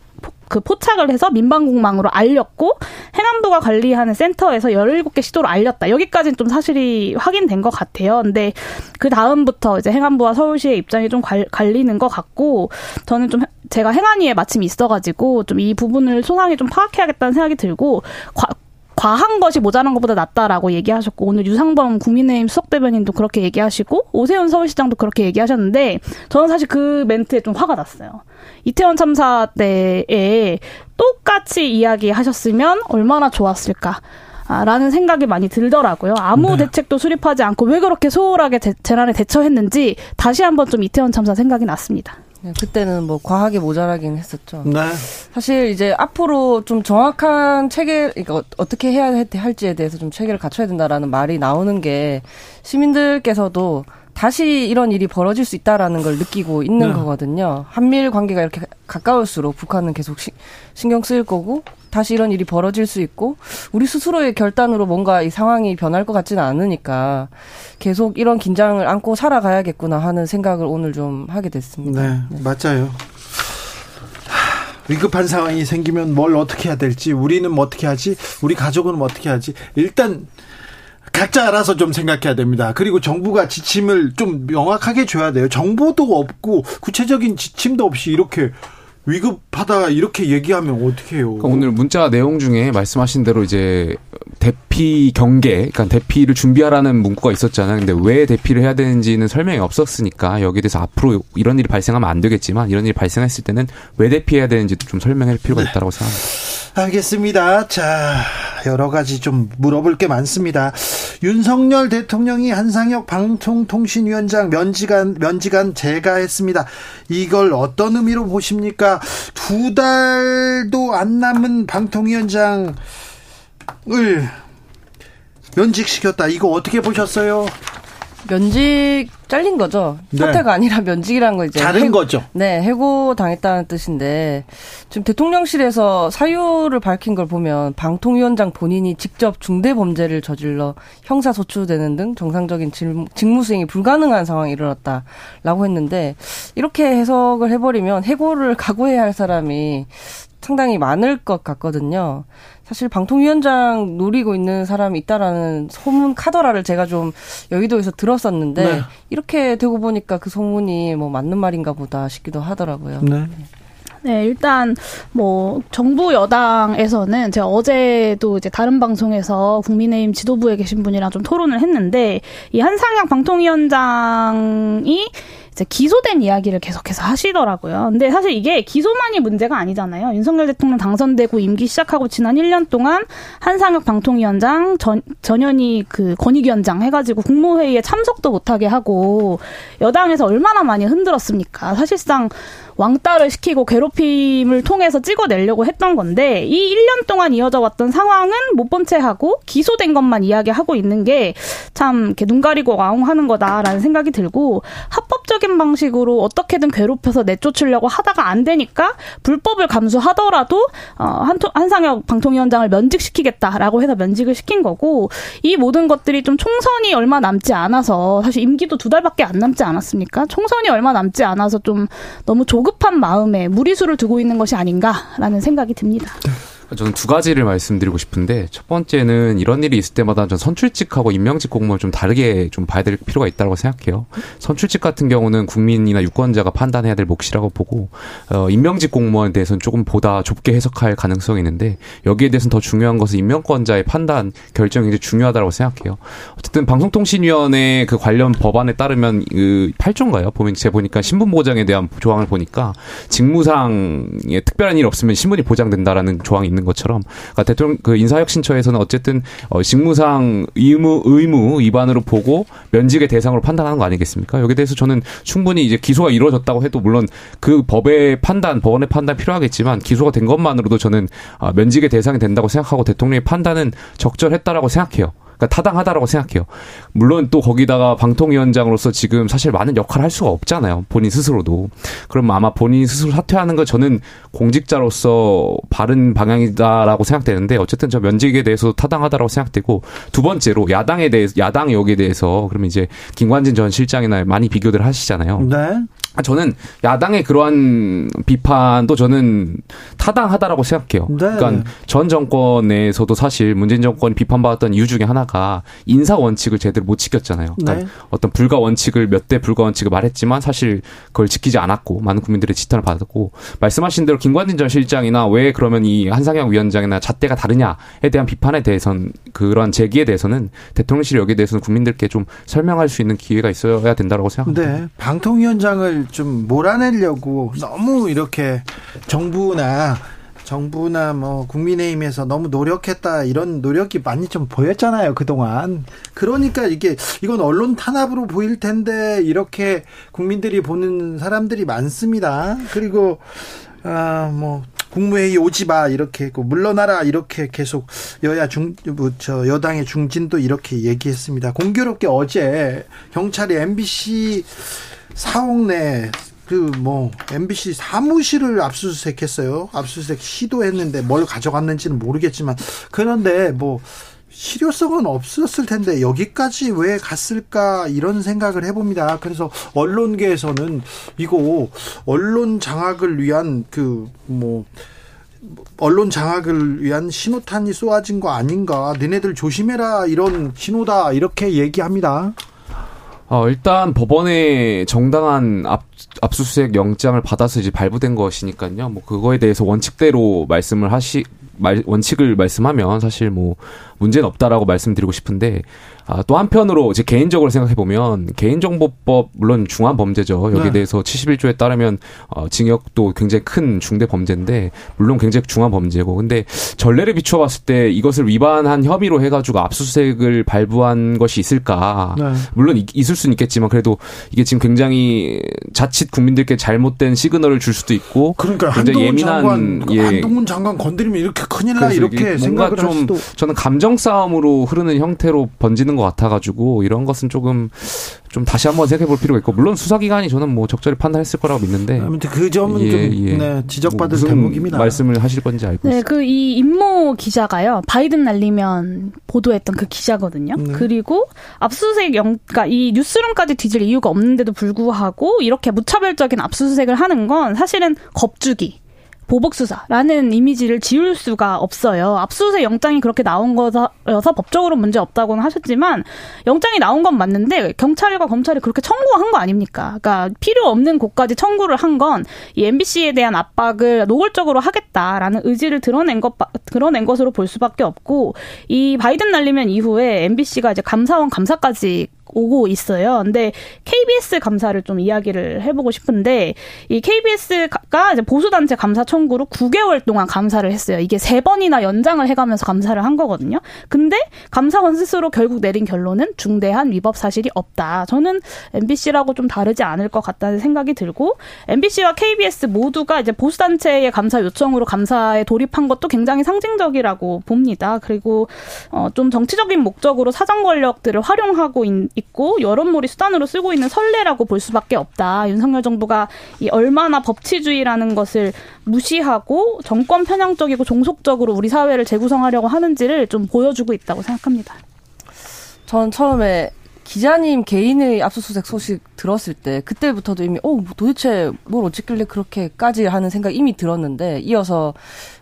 그 포착을 해서 민방공망으로 알렸고 행안부가 관리하는 센터에서 17개 시도를 알렸다. 여기까지는 좀 사실이 확인된 것 같아요. 근데 그 다음부터 이제 행안부와 서울시의 입장이 좀 갈, 갈리는 것 같고 저는 좀 제가 행안위에 마침 있어가지고 좀 이 부분을 소상히 좀 파악해야겠다는 생각이 들고 과, 과한 것이 모자란 것보다 낫다라고 얘기하셨고 오늘 유상범 국민의힘 수석 대변인도 그렇게 얘기하시고 오세훈 서울시장도 그렇게 얘기하셨는데 저는 사실 그 멘트에 좀 화가 났어요. 이태원 참사 때에 똑같이 이야기하셨으면 얼마나 좋았을까. 아, 라는 생각이 많이 들더라고요. 아무 대책도 수립하지 않고 왜 그렇게 소홀하게 재, 재난에 대처했는지 다시 한번 좀 이태원 참사 생각이 났습니다. 네, 그때는 뭐 과하게 모자라긴 했었죠. 네. 사실 이제 앞으로 좀 정확한 체계, 그러니까 어- 어떻게 해야 할지에 대해서 좀 체계를 갖춰야 된다라는 말이 나오는 게 시민들께서도 다시 이런 일이 벌어질 수 있다라는 걸 느끼고 있는 네. 거거든요. 한미일 관계가 이렇게 가까울수록 북한은 계속 시- 신경 쓰일 거고 다시 이런 일이 벌어질 수 있고 우리 스스로의 결단으로 뭔가 이 상황이 변할 것 같지는 않으니까 계속 이런 긴장을 안고 살아가야겠구나 하는 생각을 오늘 좀 하게 됐습니다. 네, 맞아요. 하, 위급한 상황이 생기면 뭘 어떻게 해야 될지, 우리는 뭐 어떻게 하지, 우리 가족은 뭐 어떻게 하지. 일단 각자 알아서 좀 생각해야 됩니다. 그리고 정부가 지침을 좀 명확하게 줘야 돼요. 정보도 없고 구체적인 지침도 없이 이렇게 위급하다 이렇게 얘기하면 어떻게 해요? 그러니까 오늘 문자 내용 중에 말씀하신 대로 이제 대피 경계, 그러니까 대피를 준비하라는 문구가 있었잖아요. 근데 왜 대피를 해야 되는지는 설명이 없었으니까 여기에 대해서 앞으로 이런 일이 발생하면 안 되겠지만 이런 일이 발생했을 때는 왜 대피해야 되는지도 좀 설명할 필요가 있다고 생각합니다. 알겠습니다. 자, 여러 가지 좀 물어볼 게 많습니다. 윤석열 대통령이 한상혁 방통통신위원장 면직안, 면직안 제가 했습니다. 이걸 어떤 의미로 보십니까? 두 달도 안 남은 방통위원장을 면직시켰다. 이거 어떻게 보셨어요? 면직 잘린 거죠. 네. 사퇴가 아니라 면직이라는 거 이제 자른 해- 거죠. 네, 해고 당했다는 뜻인데 지금 대통령실에서 사유를 밝힌 걸 보면 방통위원장 본인이 직접 중대 범죄를 저질러 형사 소추되는 등 정상적인 질- 직무 수행이 불가능한 상황이 일어났다라고 했는데 이렇게 해석을 해버리면 해고를 각오해야 할 사람이 상당히 많을 것 같거든요. 사실 방통위원장 노리고 있는 사람이 있다라는 소문 카더라를 제가 좀 여의도에서 들었었는데 네. 이렇게 되고 보니까 그 소문이 뭐 맞는 말인가 보다 싶기도 하더라고요. 네. 네, 일단 뭐 정부 여당에서는 제가 어제도 이제 다른 방송에서 국민의힘 지도부에 계신 분이랑 좀 토론을 했는데 이 한상혁 방통위원장이 이제 기소된 이야기를 계속해서 하시더라고요. 근데 사실 이게 기소만이 문제가 아니잖아요. 윤석열 대통령 당선되고 임기 시작하고 지난 1년 동안 한상혁 방통위원장 전, 전현희 그 권익위원장 해가지고 국무회의에 참석도 못하게 하고 여당에서 얼마나 많이 흔들었습니까? 사실상 왕따를 시키고 괴롭힘을 통해서 찍어내려고 했던 건데 이 1년 동안 이어져 왔던 상황은 못 본 채 하고 기소된 것만 이야기하고 있는 게 참 이렇게 눈 가리고 아웅하는 거다라는 생각이 들고 합법적인 방식으로 어떻게든 괴롭혀서 내쫓으려고 하다가 안 되니까 불법을 감수하더라도 어, 한, 한상혁 방통위원장을 면직시키겠다라고 해서 면직을 시킨 거고 이 모든 것들이 좀 총선이 얼마 남지 않아서 사실 임기도 두 달밖에 안 남지 않았습니까? 총선이 얼마 남지 않아서 좀 너무 조 조급한 마음에 무리수를 두고 있는 것이 아닌가라는 생각이 듭니다. 네. 저는 두 가지를 말씀드리고 싶은데 첫 번째는 이런 일이 있을 때마다 전 선출직하고 임명직 공무원 좀 다르게 좀 봐야 될 필요가 있다고 생각해요. 선출직 같은 경우는 국민이나 유권자가 판단해야 될 몫이라고 보고 어, 임명직 공무원에 대해서는 조금 보다 좁게 해석할 가능성이 있는데 여기에 대해서는 더 중요한 것은 임명권자의 판단 결정이 이제 중요하다고 생각해요. 어쨌든 방송통신위원회 그 관련 법안에 따르면 그 8조인가요? 보면 제 보니까 신분 보장에 대한 조항을 보니까 직무상에 특별한 일 없으면 신분이 보장된다라는 조항이 있는 것처럼 그러니까 대통령 그 인사혁신처에서는 어쨌든 어, 직무상 의무 의무 위반으로 보고 면직의 대상으로 판단하는 거 아니겠습니까? 여기에 대해서 저는 충분히 이제 기소가 이루어졌다고 해도 물론 그 법의 판단, 법원의 판단 필요하겠지만 기소가 된 것만으로도 저는 아, 면직의 대상이 된다고 생각하고 대통령의 판단은 적절했다라고 생각해요. 그러니까 타당하다라고 생각해요. 물론 또 거기다가 방통위원장으로서 지금 사실 많은 역할을 할 수가 없잖아요. 본인 스스로도. 그럼 아마 본인 스스로 사퇴하는 거 저는 공직자로서 바른 방향이다라고 생각되는데 어쨌든 저 면직에 대해서 타당하다라고 생각되고 두 번째로 야당에 대해서 야당 역에 대해서 그러면 이제 김관진 전 실장이나 많이 비교들 하시잖아요. 네. 저는 야당의 그러한 비판도 저는 타당하다라고 생각해요. 네. 그러니까 전 정권에서도 사실 문재인 정권이 비판받았던 이유 중에 하나가 인사 원칙을 제대로 못 지켰잖아요. 그러니까 네. 어떤 불가 원칙을 몇 대 불가 원칙을 말했지만 사실 그걸 지키지 않았고 많은 국민들의 지탄을 받았고 말씀하신 대로 김관진 전 실장이나 왜 그러면 이 한상혁 위원장이나 잣대가 다르냐에 대한 비판에 대해서는 그런 제기에 대해서는 대통령실 여기에 대해서는 국민들께 좀 설명할 수 있는 기회가 있어야 된다고 생각합니다. 네. 방통위원장을 좀 몰아내려고 너무 이렇게 정부나 정부나 뭐 국민의힘에서 너무 노력했다 이런 노력이 많이 좀 보였잖아요 그동안. 그러니까 이게 이건 언론 탄압으로 보일 텐데 이렇게 국민들이 보는 사람들이 많습니다. 그리고 아뭐 국무회의 오지 마 이렇게 했고 물러나라 이렇게 계속 여야 중저 뭐 여당의 중진도 이렇게 얘기했습니다. 공교롭게 어제 경찰이 MBC 사옥 내 그 뭐 MBC 사무실을 압수수색했어요. 압수수색 시도했는데 뭘 가져갔는지는 모르겠지만 그런데 뭐 실효성은 없었을 텐데 여기까지 왜 갔을까 이런 생각을 해봅니다. 그래서 언론계에서는 이거 언론 장악을 위한 그뭐 언론 장악을 위한 신호탄이 쏘아진 거 아닌가? 너네들 조심해라 이런 신호다 이렇게 얘기합니다. 어, 일단 법원에 정당한 압, 압수수색 영장을 받아서 이제 발부된 것이니까요. 뭐 그거에 대해서 원칙대로 말씀을 하시 말, 원칙을 말씀하면 사실 뭐 문제는 없다라고 말씀드리고 싶은데 아, 또 한편으로 이제 개인적으로 생각해 보면 개인정보법 물론 중한 범죄죠. 여기에 네. 대해서 71조에 따르면 어, 징역도 굉장히 큰 중대 범죄인데 물론 굉장히 중한 범죄고 근데 전례를 비추어 봤을 때 이것을 위반한 혐의로 해가지고 압수수색을 발부한 것이 있을까? 네. 물론 있을 수는 있겠지만 그래도 이게 지금 굉장히 자칫 국민들께 잘못된 시그널을 줄 수도 있고 그러니까 굉장히 예민한 장관, 예. 한동훈 장관 건드리면 이렇게 큰일 나 이렇게 뭔가 좀 저는 감정 싸움으로 흐르는 형태로 번지는 것 같아가지고 이런 것은 조금 좀 다시 한번 생각해 볼 필요가 있고 물론 수사기관이 저는 뭐 적절히 판단했을 거라고 믿는데 아무튼 그 점은 예, 좀 예. 네, 지적받을 뭐 대목입니다. 말씀을 하실 건지 알고 네, 그 이 임모 기자가요 바이든 날리면 보도했던 그 기자거든요. 네. 그리고 압수수색 영, 그러니까 이 뉴스룸까지 뒤질 이유가 없는데도 불구하고 이렇게 무차별적인 압수수색을 하는 건 사실은 겁주기. 보복 수사라는 이미지를 지울 수가 없어요. 압수수색 영장이 그렇게 나온 거여서 법적으로 문제 없다고는 하셨지만 영장이 나온 건 맞는데 경찰과 검찰이 그렇게 청구한 거 아닙니까? 그러니까 필요 없는 곳까지 청구를 한 건 이 MBC에 대한 압박을 노골적으로 하겠다라는 의지를 드러낸 것 드러낸 것으로 볼 수밖에 없고 이 바이든 날리면 이후에 MBC가 이제 감사원 감사까지 오고 있어요. 근데 KBS 감사를 좀 이야기를 해보고 싶은데 이 KBS가 이제 보수단체 감사 청구로 9개월 동안 감사를 했어요. 이게 세 번이나 연장을 해가면서 감사를 한 거거든요. 근데 감사원 스스로 결국 내린 결론은 중대한 위법 사실이 없다. 저는 MBC라고 좀 다르지 않을 것 같다는 생각이 들고 MBC와 KBS 모두가 이제 보수단체의 감사 요청으로 감사에 돌입한 것도 굉장히 상징적이라고 봅니다. 그리고 어 좀 정치적인 목적으로 사정 권력들을 활용하고 있, 있고 여론몰이 수단으로 쓰고 있는 선례라고 볼 수밖에 없다. 윤석열 정부가 이 얼마나 법치주의라는 것을 무시하고 정권 편향적이고 종속적으로 우리 사회를 재구성하려고 하는지를 좀 보여주고 있다고 생각합니다. 전 처음에 기자님 개인의 압수수색 소식 들었을 때 그때부터도 이미 어 도대체 뭘 어쨌길래 그렇게까지 하는 생각 이미 들었는데 이어서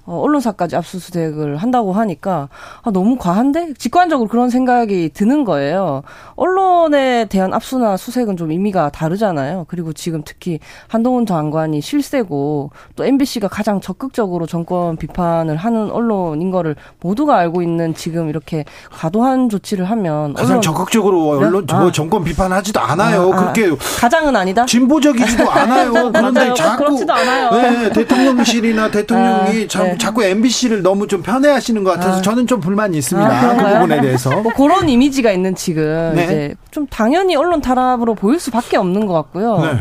어, 언론사까지 압수수색을 한다고 하니까 아, 너무 과한데? 직관적으로 그런 생각이 드는 거예요. 언론에 대한 압수나 수색은 좀 의미가 다르잖아요. 그리고 지금 특히 한동훈 장관이 실세고 또 MBC가 가장 적극적으로 정권 비판을 하는 언론인 거를 모두가 알고 있는 지금 이렇게 과도한 조치를 하면 가장 적극적으로 언론 아. 정권 비판하지도 않아요. 아, 아, 그렇게 가장은 아니다. 진보적이지도 않아요. 그런데 자꾸 네, 대통령실이나 대통령이 참 네. 자꾸 MBC를 너무 좀 편애하시는 것 같아서 아. 저는 좀 불만이 있습니다. 아, 그 부분에 대해서. 뭐 그런 이미지가 있는 지금 네. 이제 좀 당연히 언론 탄압으로 보일 수밖에 없는 것 같고요. 네.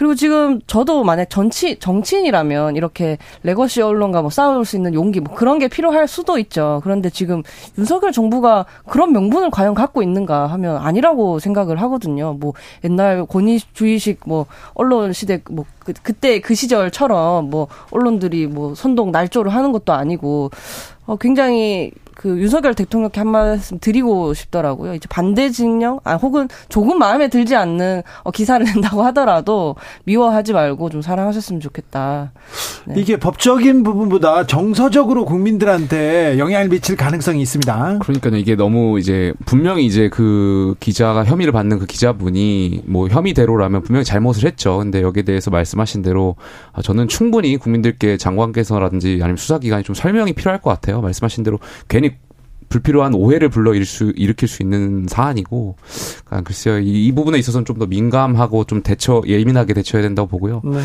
그리고 지금 저도 만약 정치 정치인이라면 이렇게 legacy 언론과 뭐 싸울 수 있는 용기 뭐 그런 게 필요할 수도 있죠. 그런데 지금 윤석열 정부가 그런 명분을 과연 갖고 있는가 하면 아니라고 생각을 하거든요. 뭐 옛날 권위주의식 뭐 언론 시대 뭐 그, 그때 그 시절처럼 뭐 언론들이 뭐 선동 날조를 하는 것도 아니고 어 굉장히 그 윤석열 대통령께 한 말씀 드리고 싶더라고요. 이제 반대 진영, 아 혹은 조금 마음에 들지 않는 어, 기사를 낸다고 하더라도 미워하지 말고 좀 사랑하셨으면 좋겠다. 네. 이게 법적인 부분보다 정서적으로 국민들한테 영향을 미칠 가능성이 있습니다. 그러니까요. 이게 너무 이제 분명히 이제 그 기자가 혐의를 받는 그 기자분이 뭐 혐의대로라면 분명히 잘못을 했죠. 근데 여기에 대해서 말씀하신 대로 아, 저는 충분히 국민들께 장관께서라든지 아니면 수사기관이 좀 설명이 필요할 것 같아요. 말씀하신 대로 괜히 불필요한 오해를 불러 일으킬 수, 일으킬 수 있는 사안이고, 그러니까 글쎄요, 이, 이 부분에 있어서는 좀 더 민감하고 좀 대처, 예민하게 대처해야 된다고 보고요. 네.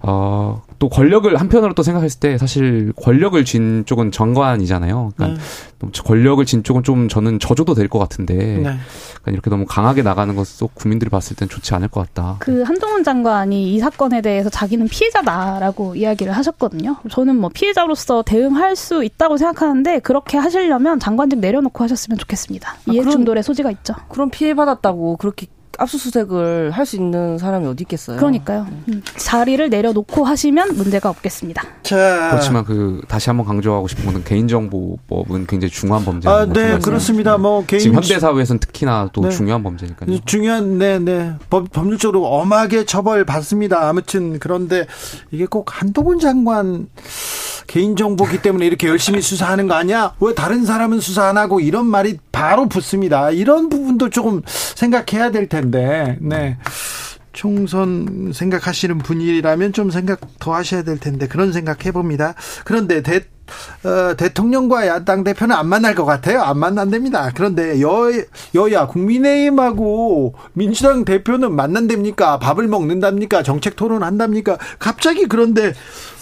어, 또 권력을 한편으로 또 생각했을 때 사실 권력을 쥔 쪽은 정관이잖아요. 그러니까 네. 권력을 쥔 쪽은 좀 저는 저조도 될 것 같은데 네. 그러니까 이렇게 너무 강하게 나가는 것도 국민들이 봤을 땐 좋지 않을 것 같다. 그 한동훈 장관이 이 사건에 대해서 자기는 피해자다라고 이야기를 하셨거든요. 저는 뭐 피해자로서 대응할 수 있다고 생각하는데 그렇게 하시려면 장관직 내려놓고 하셨으면 좋겠습니다. 이해 충돌의 소지가 있죠. 그럼 피해 받았다고 그렇게 압수수색을 할 수 있는 사람이 어디 있겠어요. 그러니까요. 음. 자리를 내려놓고 하시면 문제가 없겠습니다. 자. 그렇지만 그 다시 한번 강조하고 싶은 것은 개인정보법은 굉장히 중요한 범죄. 아, 네, 그렇습니다. 뭐 개인 지금 현대 사회에서는 특히나 또 네. 중요한 범죄니까요. 중요한, 네, 네. 법, 법률적으로 엄하게 처벌 받습니다. 아무튼 그런데 이게 꼭 한동훈 장관 개인정보기 때문에 이렇게 열심히 수사하는 거 아니야? 왜 다른 사람은 수사 안 하고 이런 말이 바로 붙습니다. 이런 부분도 조금 생각해야 될 텐데, 네. 총선 생각하시는 분이라면 좀 생각 더 하셔야 될 텐데 그런 생각 해봅니다. 그런데 대, 어, 대통령과 야당 대표는 안 만날 것 같아요. 안 만난답니다. 그런데 여, 여야 국민의힘하고 민주당 대표는 만난답니까? 밥을 먹는답니까? 정책 토론 한답니까? 갑자기 그런데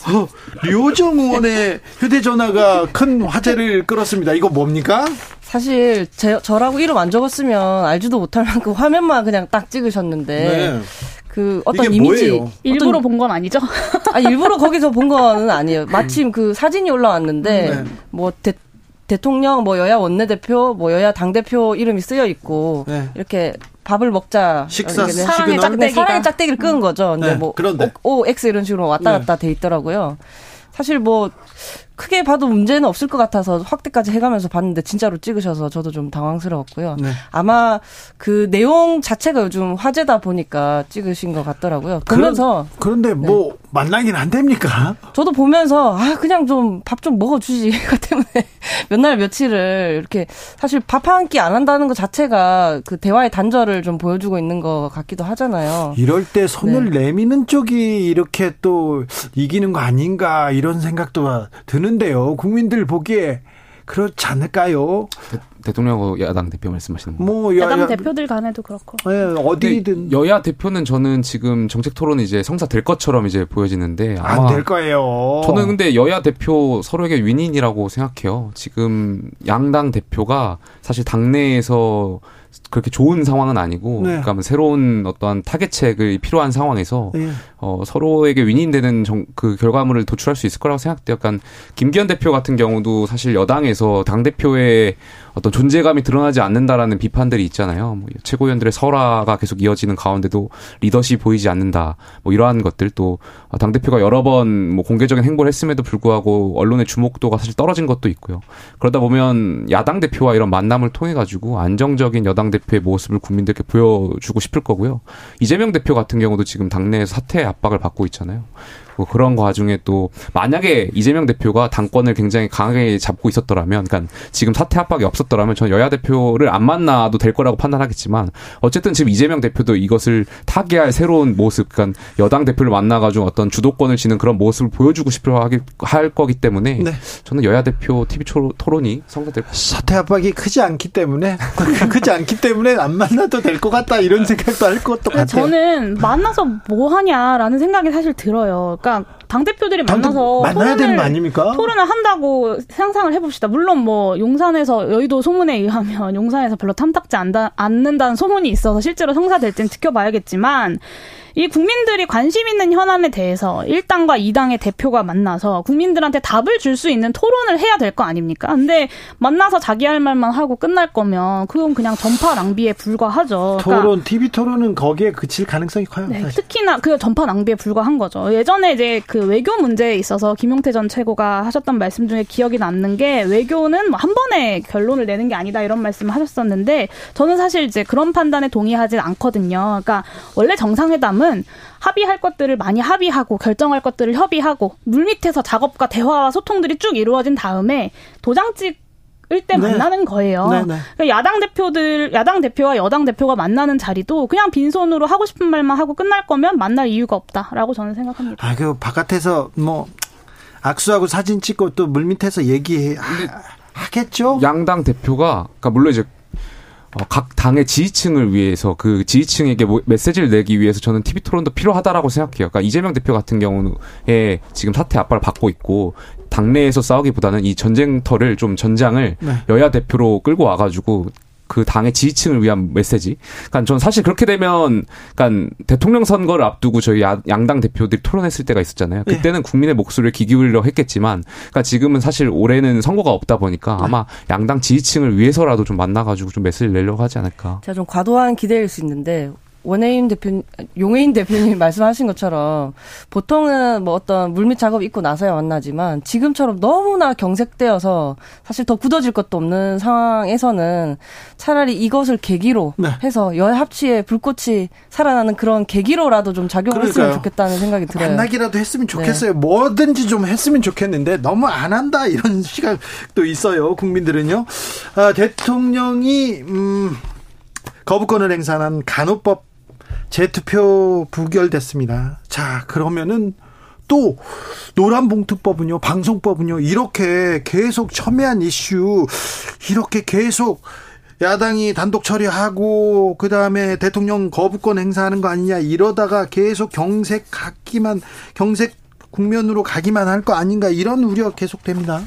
어, 류호정 의원의 휴대전화가 큰 화제를 끌었습니다. 이거 뭡니까? 사실 제, 저라고 이름 안 적었으면 알지도 못할 만큼 화면만 그냥 딱 찍으셨는데 네. 그 어떤 이미지 뭐예요? 일부러 본 건 아니죠? 아 일부러 거기서 본 거는 아니에요. 마침 그 사진이 올라왔는데 네. 뭐 대, 대통령 뭐 여야 원내대표 뭐 여야 당 대표 이름이 쓰여 있고 네. 이렇게 밥을 먹자. 식사 사랑의 짝대기 사랑의 짝대기를 끄는 거죠. 근데 네, 뭐 그런데. O, O, X 이런 식으로 왔다 네. 갔다 돼 있더라고요. 사실 뭐 크게 봐도 문제는 없을 것 같아서 확대까지 해가면서 봤는데 진짜로 찍으셔서 저도 좀 당황스러웠고요. 네. 아마 그 내용 자체가 요즘 화제다 보니까 찍으신 것 같더라고요. 보면서 그런, 그런데 뭐 만나긴 안 됩니까? 저도 보면서 아 그냥 좀 밥좀 먹어주지 그 때문에 몇 날 며칠을 이렇게 사실 밥 한 끼 안 한다는 것 자체가 그 대화의 단절을 좀 보여주고 있는 것 같기도 하잖아요. 이럴 때 손을 내미는 쪽이 이렇게 또 이기는 거 아닌가 이런 생각도 드는 데요. 국민들 보기에 그렇지 않을까요? 대 통령하고 야당 대표 말씀하시는 거. 뭐 여, 야당 여- 대표들 간에도 그렇고. 예, 어디든 여야 대표는 저는 지금 정책 토론이 이제 성사될 것처럼 이제 보여지는데 안 될 거예요. 저는 근데 여야 대표 서로에게 윈인이라고 생각해요. 지금 양당 대표가 사실 당내에서 그렇게 좋은 상황은 아니고, 네. 그러니까 뭐 새로운 어떠한 타겟책을 필요한 상황에서 예. 어, 서로에게 윈인되는 정, 그 결과물을 도출할 수 있을 거라고 생각돼요. 약간 김기현 대표 같은 경우도 사실 여당에서 당 대표의 어떤 존재감이 드러나지 않는다라는 비판들이 있잖아요. 뭐 최고위원들의 설화가 계속 이어지는 가운데도 리더십 보이지 않는다. 뭐 이러한 것들 또당 대표가 여러 번 뭐 공개적인 행보를 했음에도 불구하고 언론의 주목도가 사실 떨어진 것도 있고요. 그러다 보면 야당 대표와 이런 만남을 통해 가지고 안정적인 여당 대표의 모습을 국민들께 보여주고 싶을 거고요. 이재명 대표 같은 경우도 지금 당내에서 사퇴 압박을 받고 있잖아요. 뭐 그런 과중에 또 만약에 이재명 대표가 당권을 굉장히 강하게 잡고 있었더라면, 그러니까 지금 사퇴 압박이 없었더라면 저는 여야 대표를 안 만나도 될 거라고 판단하겠지만 어쨌든 지금 이재명 대표도 이것을 타개할 새로운 모습, 그러니까 여당 대표를 만나가지고 어떤 주도권을 쥐는 그런 모습을 보여주고 싶어 하기 할 거기 때문에 네. 저는 여야 대표 TV 토론이 성사될 것 같습니다. 사퇴 압박이 크지 않기 때문에 크지 않기 때문에 안 만나도 될 것 같다 이런 생각도 할 것도 같아요. 저는 만나서 뭐 하냐라는 생각이 사실 들어요. 그러니까 당 대표들이 만나서 토론을-? 토론을 한다고 상상을 해봅시다. 물론 뭐 용산에서 여의도 소문에 의하면 용산에서 별로 탐탁지 않다, 않는다는 소문이 있어서 실제로 성사될지는 지켜봐야겠지만 이 국민들이 관심 있는 현안에 대해서 1당과 2당의 대표가 만나서 국민들한테 답을 줄 수 있는 토론을 해야 될 거 아닙니까? 근데 만나서 자기 할 말만 하고 끝날 거면 그건 그냥 전파 낭비에 불과하죠. 그러니까 토론 TV 토론은 거기에 그칠 가능성이 커요. 네. 특히나 그 전파 낭비에 불과한 거죠. 예전에 이제 그 외교 문제에 있어서 김용태 전 최고가 하셨던 말씀 중에 기억이 남는 게 외교는 뭐 한 번에 결론을 내는 게 아니다 이런 말씀을 하셨었는데 저는 사실 이제 그런 판단에 동의하진 않거든요. 그러니까 원래 정상회담은 합의할 것들을 많이 합의하고 결정할 것들을 협의하고 물밑에서 작업과 대화와 소통들이 쭉 이루어진 다음에 도장 찍 을때 네. 만나는 거예요. 네, 네. 그러니까 야당 대표들, 야당 대표와 여당 대표가 만나는 자리도 그냥 빈손으로 하고 싶은 말만 하고 끝날 거면 만날 이유가 없다라고 저는 생각합니다. 아, 그 바깥에서 뭐 악수하고 사진 찍고 또 물밑에서 얘기 하겠죠? 양당 대표가 그러니까 물론 이제 어, 각 당의 지지층을 위해서 그 지지층에게 뭐- 메시지를 내기 위해서 저는 TV 토론도 필요하다라고 생각해요. 그러니까 이재명 대표 같은 경우에 지금 사퇴 압박을 받고 있고 당내에서 싸우기보다는 이 전쟁터를 좀 전장을 네. 여야 대표로 끌고 와가지고 그 당의 지지층을 위한 메시지. 그러니까 전 사실 그렇게 되면, 그러니까 대통령 선거를 앞두고 저희 야- 양당 대표들이 토론했을 때가 있었잖아요. 예. 그때는 국민의 목소리를 귀 기울이려 했겠지만, 그러니까 지금은 사실 올해는 선거가 없다 보니까 아마 양당 지지층을 위해서라도 좀 만나 가지고 좀 메시지를 내려고 하지 않을까. 제가 좀 과도한 기대일 수 있는데 원혜인 대표, 용혜인 대표님이 말씀하신 것처럼 보통은 뭐 어떤 물밑 작업 있고 나서야 만나지만 지금처럼 너무나 경색되어서 사실 더 굳어질 것도 없는 상황에서는 차라리 이것을 계기로 네. 해서 여야 합치에 불꽃이 살아나는 그런 계기로라도 좀 작용했으면 그러니까요. 좋겠다는 생각이 들어요. 만나기라도 했으면 좋겠어요. 뭐든지 좀 했으면 좋겠는데 너무 안 한다 이런 시각도 있어요. 국민들은요. 아, 대통령이 음, 거부권을 행사한 간호법 재투표 부결됐습니다. 자 그러면은 또 노란봉투법은요, 방송법은요 이렇게 계속 첨예한 이슈 이렇게 계속 야당이 단독 처리하고 그 다음에 대통령 거부권 행사하는 거 아니냐 이러다가 계속 경색 가기만 경색 국면으로 가기만 할 거 아닌가 이런 우려 계속됩니다.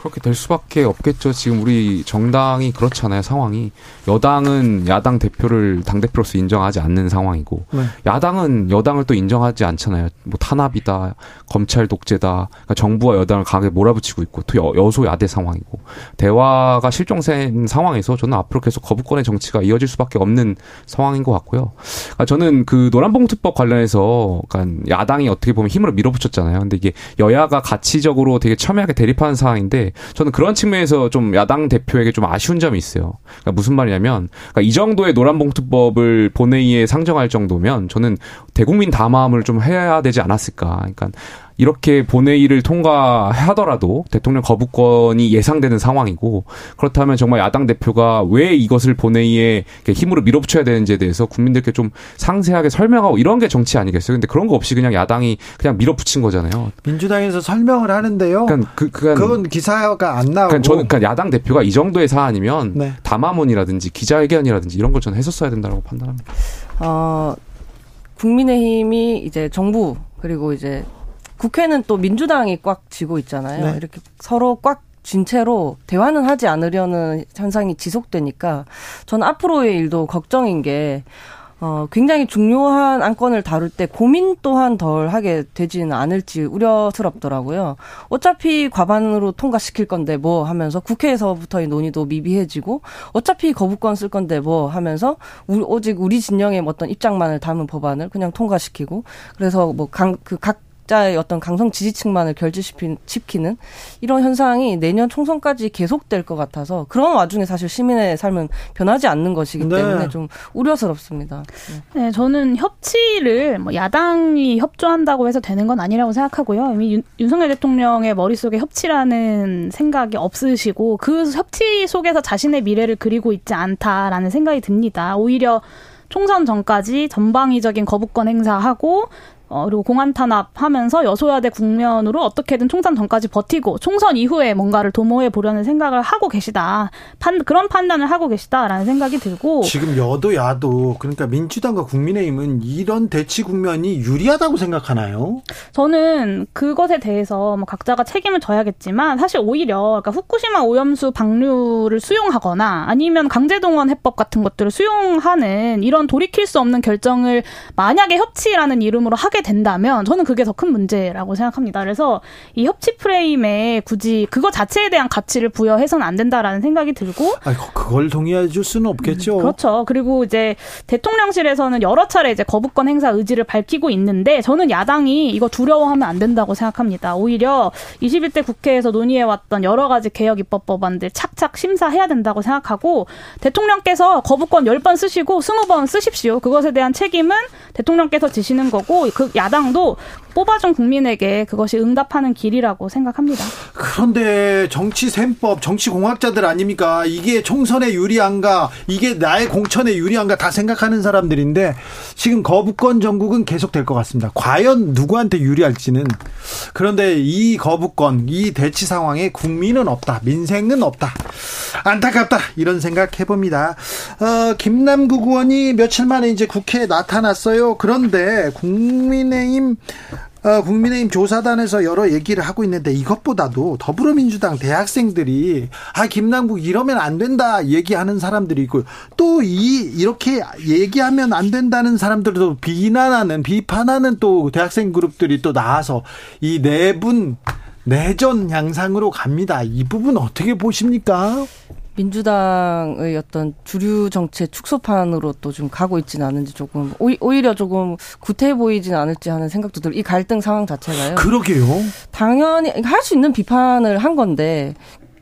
그렇게 될 수밖에 없겠죠. 지금 우리 정당이 그렇잖아요. 상황이 여당은 야당 대표를 당 대표로서 인정하지 않는 상황이고 네. 야당은 여당을 또 인정하지 않잖아요. 뭐 탄압이다, 검찰 독재다, 그러니까 정부와 여당을 강하게 몰아붙이고 있고 또 여, 여소야대 상황이고 대화가 실종된 상황에서 저는 앞으로 계속 거부권의 정치가 이어질 수밖에 없는 상황인 것 같고요. 그러니까 저는 그 노란봉투법 관련해서 그러니까 야당이 어떻게 보면 힘으로 밀어붙였잖아요. 근데 이게 여야가 가치적으로 되게 첨예하게 대립하는 상황인데 저는 그런 측면에서 좀 야당 대표에게 좀 아쉬운 점이 있어요. 그러니까 무슨 말이냐면 그러니까 이 정도의 노란봉투법을 본회의에 상정할 정도면 저는 대국민 담화를 좀 해야 되지 않았을까. 그러니까 이렇게 본회의를 통과하더라도 대통령 거부권이 예상되는 상황이고 그렇다면 정말 야당 대표가 왜 이것을 본회의에 힘으로 밀어붙여야 되는지에 대해서 국민들께 좀 상세하게 설명하고 이런 게 정치 아니겠어요? 근데 그런 거 없이 그냥 야당이 그냥 밀어붙인 거잖아요. 민주당에서 설명을 하는데요. 그러니까 그, 그건, 그건 기사가 안 나오고. 그러니까 저는 그러니까 야당 대표가 이 정도의 사안이면 네. 담화문이라든지 기자회견이라든지 이런 걸 저는 했었어야 된다고 판단합니다. 어, 국민의힘이 이제 정부 그리고 이제 국회는 또 민주당이 꽉 쥐고 있잖아요. 네. 이렇게 서로 꽉 쥔 채로 대화는 하지 않으려는 현상이 지속되니까 저는 앞으로의 일도 걱정인 게 어, 굉장히 중요한 안건을 다룰 때 고민 또한 덜 하게 되지는 않을지 우려스럽더라고요. 어차피 과반으로 통과시킬 건데 뭐 하면서 국회에서부터의 논의도 미비해지고 어차피 거부권 쓸 건데 뭐 하면서 우리, 오직 우리 진영의 어떤 입장만을 담은 법안을 그냥 통과시키고 그래서 뭐 강, 그 각, 자의 어떤 강성 지지층만을 결집시키는 이런 현상이 내년 총선까지 계속될 것 같아서 그런 와중에 사실 시민의 삶은 변하지 않는 것이기 네. 때문에 좀 우려스럽습니다. 네. 네, 저는 협치를 뭐 야당이 협조한다고 해서 되는 건 아니라고 생각하고요. 이미 윤, 윤석열 대통령의 머릿속에 협치라는 생각이 없으시고 그 협치 속에서 자신의 미래를 그리고 있지 않다라는 생각이 듭니다. 오히려 총선 전까지 전방위적인 거부권 행사하고 어, 그리고 공안 탄압하면서 여소야대 국면으로 어떻게든 총선 전까지 버티고 총선 이후에 뭔가를 도모해 보려는 생각을 하고 계시다. 판, 그런 판단을 하고 계시다라는 생각이 들고 지금 여도 야도 그러니까 민주당과 국민의힘은 이런 대치 국면이 유리하다고 생각하나요? 저는 그것에 대해서 뭐 각자가 책임을 져야겠지만 사실 오히려 그러니까 후쿠시마 오염수 방류를 수용하거나 아니면 강제동원 해법 같은 것들을 수용하는 이런 돌이킬 수 없는 결정을 만약에 협치라는 이름으로 하게 된다면 저는 그게 더 큰 문제라고 생각합니다. 그래서 이 협치 프레임에 굳이 그거 자체에 대한 가치를 부여해서는 안 된다라는 생각이 들고 아, 그걸 동의해 줄 수는 없겠죠. 그렇죠. 그리고 이제 대통령실에서는 여러 차례 이제 거부권 행사 의지를 밝히고 있는데 저는 야당이 이거 두려워하면 안 된다고 생각합니다. 오히려 21대 국회에서 논의해 왔던 여러 가지 개혁 입법 법안들 착착 심사해야 된다고 생각하고 대통령께서 거부권 10번 쓰시고 20번 쓰십시오. 그것에 대한 책임은 대통령께서 지시는 거고 그 야당도 뽑아준 국민에게 그것이 응답하는 길이라고 생각합니다. 그런데 정치 셈법, 정치 공학자들 아닙니까? 이게 총선에 유리한가, 이게 나의 공천에 유리한가 다 생각하는 사람들인데 지금 거부권 전국은 계속 될 것 같습니다. 과연 누구한테 유리할지는 그런데 이 거부권, 이 대치 상황에 국민은 없다, 민생은 없다. 안타깝다 이런 생각 해봅니다. 어, 김남국 의원이 며칠 만에 이제 국회에 나타났어요. 그런데 국민의힘 어, 국민의힘 조사단에서 여러 얘기를 하고 있는데 이것보다도 더불어민주당 대학생들이 아 김남국 이러면 안 된다 얘기하는 사람들이 있고 또 이 이렇게 얘기하면 안 된다는 사람들도 비난하는 비판하는 또 대학생 그룹들이 또 나와서 이 내분 내전 양상으로 갑니다. 이 부분 어떻게 보십니까? 민주당의 어떤 주류 정치의 축소판으로 또 좀 가고 있지는 않은지 조금 오히려 조금 구태해 보이지는 않을지 하는 생각도 들고 이 갈등 상황 자체가요. 그러게요. 당연히 할 수 있는 비판을 한 건데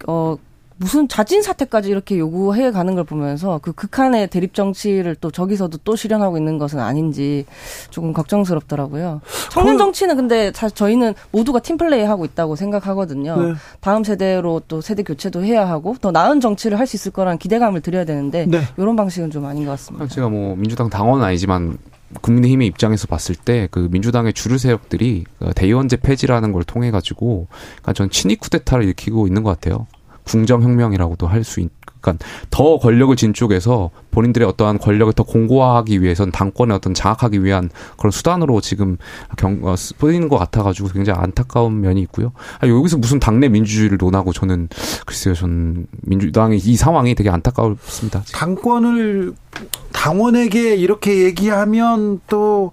어 무슨 자진 사퇴까지 이렇게 요구해 가는 걸 보면서 그 극한의 대립 정치를 또 저기서도 또 실현하고 있는 것은 아닌지 조금 걱정스럽더라고요. 청년 정치는 근데 사실 저희는 모두가 팀플레이 하고 있다고 생각하거든요. 네. 다음 세대로 또 세대 교체도 해야 하고 더 나은 정치를 할 수 있을 거라는 기대감을 드려야 되는데 네. 이런 방식은 좀 아닌 것 같습니다. 제가 뭐 민주당 당원은 아니지만 국민의힘의 입장에서 봤을 때 그 민주당의 주류 세력들이 그 대의원제 폐지라는 걸 통해 가지고 그러니까 전 친위 쿠데타를 일으키고 있는 것 같아요. 궁정혁명이라고도 할 수 있. 그러니까 더 권력을 진 쪽에서 본인들의 어떠한 권력을 더 공고화하기 위해선 당권에 어떤 장악하기 위한 그런 수단으로 지금 경, 어, 쓰이는 것 같아가지고 굉장히 안타까운 면이 있고요. 아, 여기서 무슨 당내 민주주의를 논하고 저는 글쎄요, 전 민주당의 이 상황이 되게 안타깝습니다. 당권을 당원에게 이렇게 얘기하면 또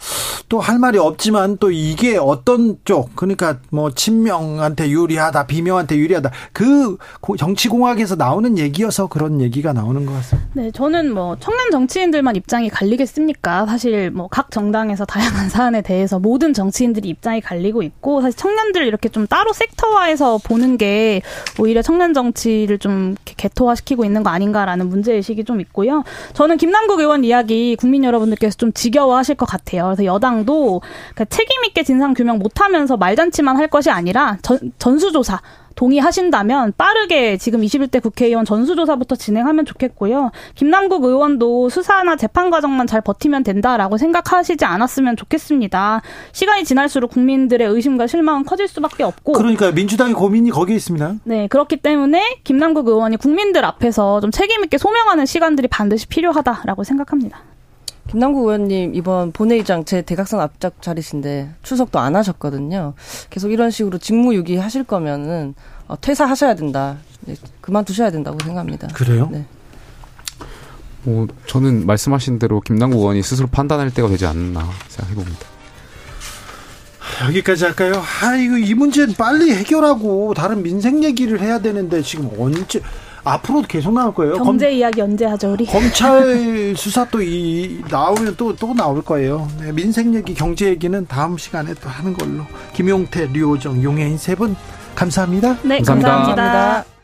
또 할 말이 없지만 또 이게 어떤 쪽 그러니까 뭐 친명한테 유리하다 비명한테 유리하다 그 정치 공학에서 나오는 얘기여서 그런 얘기가 나오는 것 같습니다. 네, 저는 뭐 청년 정치인들만 입장이 갈리겠습니까? 사실 뭐 각 정당에서 다양한 사안에 대해서 모든 정치인들이 입장이 갈리고 있고 사실 청년들 이렇게 좀 따로 섹터화해서 보는 게 오히려 청년 정치를 좀 개토화시키고 있는 거 아닌가라는 문제 의식이 좀 있고요. 저는 김 남국 의원 이야기 국민 여러분들께서 좀 지겨워하실 것 같아요. 그래서 여당도 그러니까 책임 있게 진상 규명 못하면서 말잔치만 할 것이 아니라 전, 전수조사 동의하신다면 빠르게 지금 21대 국회의원 전수조사부터 진행하면 좋겠고요. 김남국 의원도 수사나 재판 과정만 잘 버티면 된다라고 생각하시지 않았으면 좋겠습니다. 시간이 지날수록 국민들의 의심과 실망은 커질 수밖에 없고. 그러니까 민주당의 고민이 거기에 있습니다. 네, 그렇기 때문에 김남국 의원이 국민들 앞에서 좀 책임 있게 소명하는 시간들이 반드시 필요하다라고 생각합니다. 김남국 의원님 이번 본회의장 제 대각선 앞짝 자리신데 출석도 안 하셨거든요. 계속 이런 식으로 직무유기 하실 거면은 어, 퇴사하셔야 된다. 네, 그만두셔야 된다고 생각합니다. 그래요? 네. 뭐 저는 말씀하신 대로 김남국 의원이 스스로 판단할 때가 되지 않나 생각해 봅니다. 여기까지 할까요? 아, 이거 이 문제는 빨리 해결하고 다른 민생 얘기를 해야 되는데 지금 언제 앞으로도 계속 나올 거예요. 경제 검, 이야기 언제 하죠, 우리? 검찰 수사 또 이 나오면 또 또 나올 거예요. 네, 민생 얘기, 경제 얘기는 다음 시간에 또 하는 걸로. 김용태, 류호정, 용혜인 세 분 감사합니다. 네, 감사합니다. 감사합니다.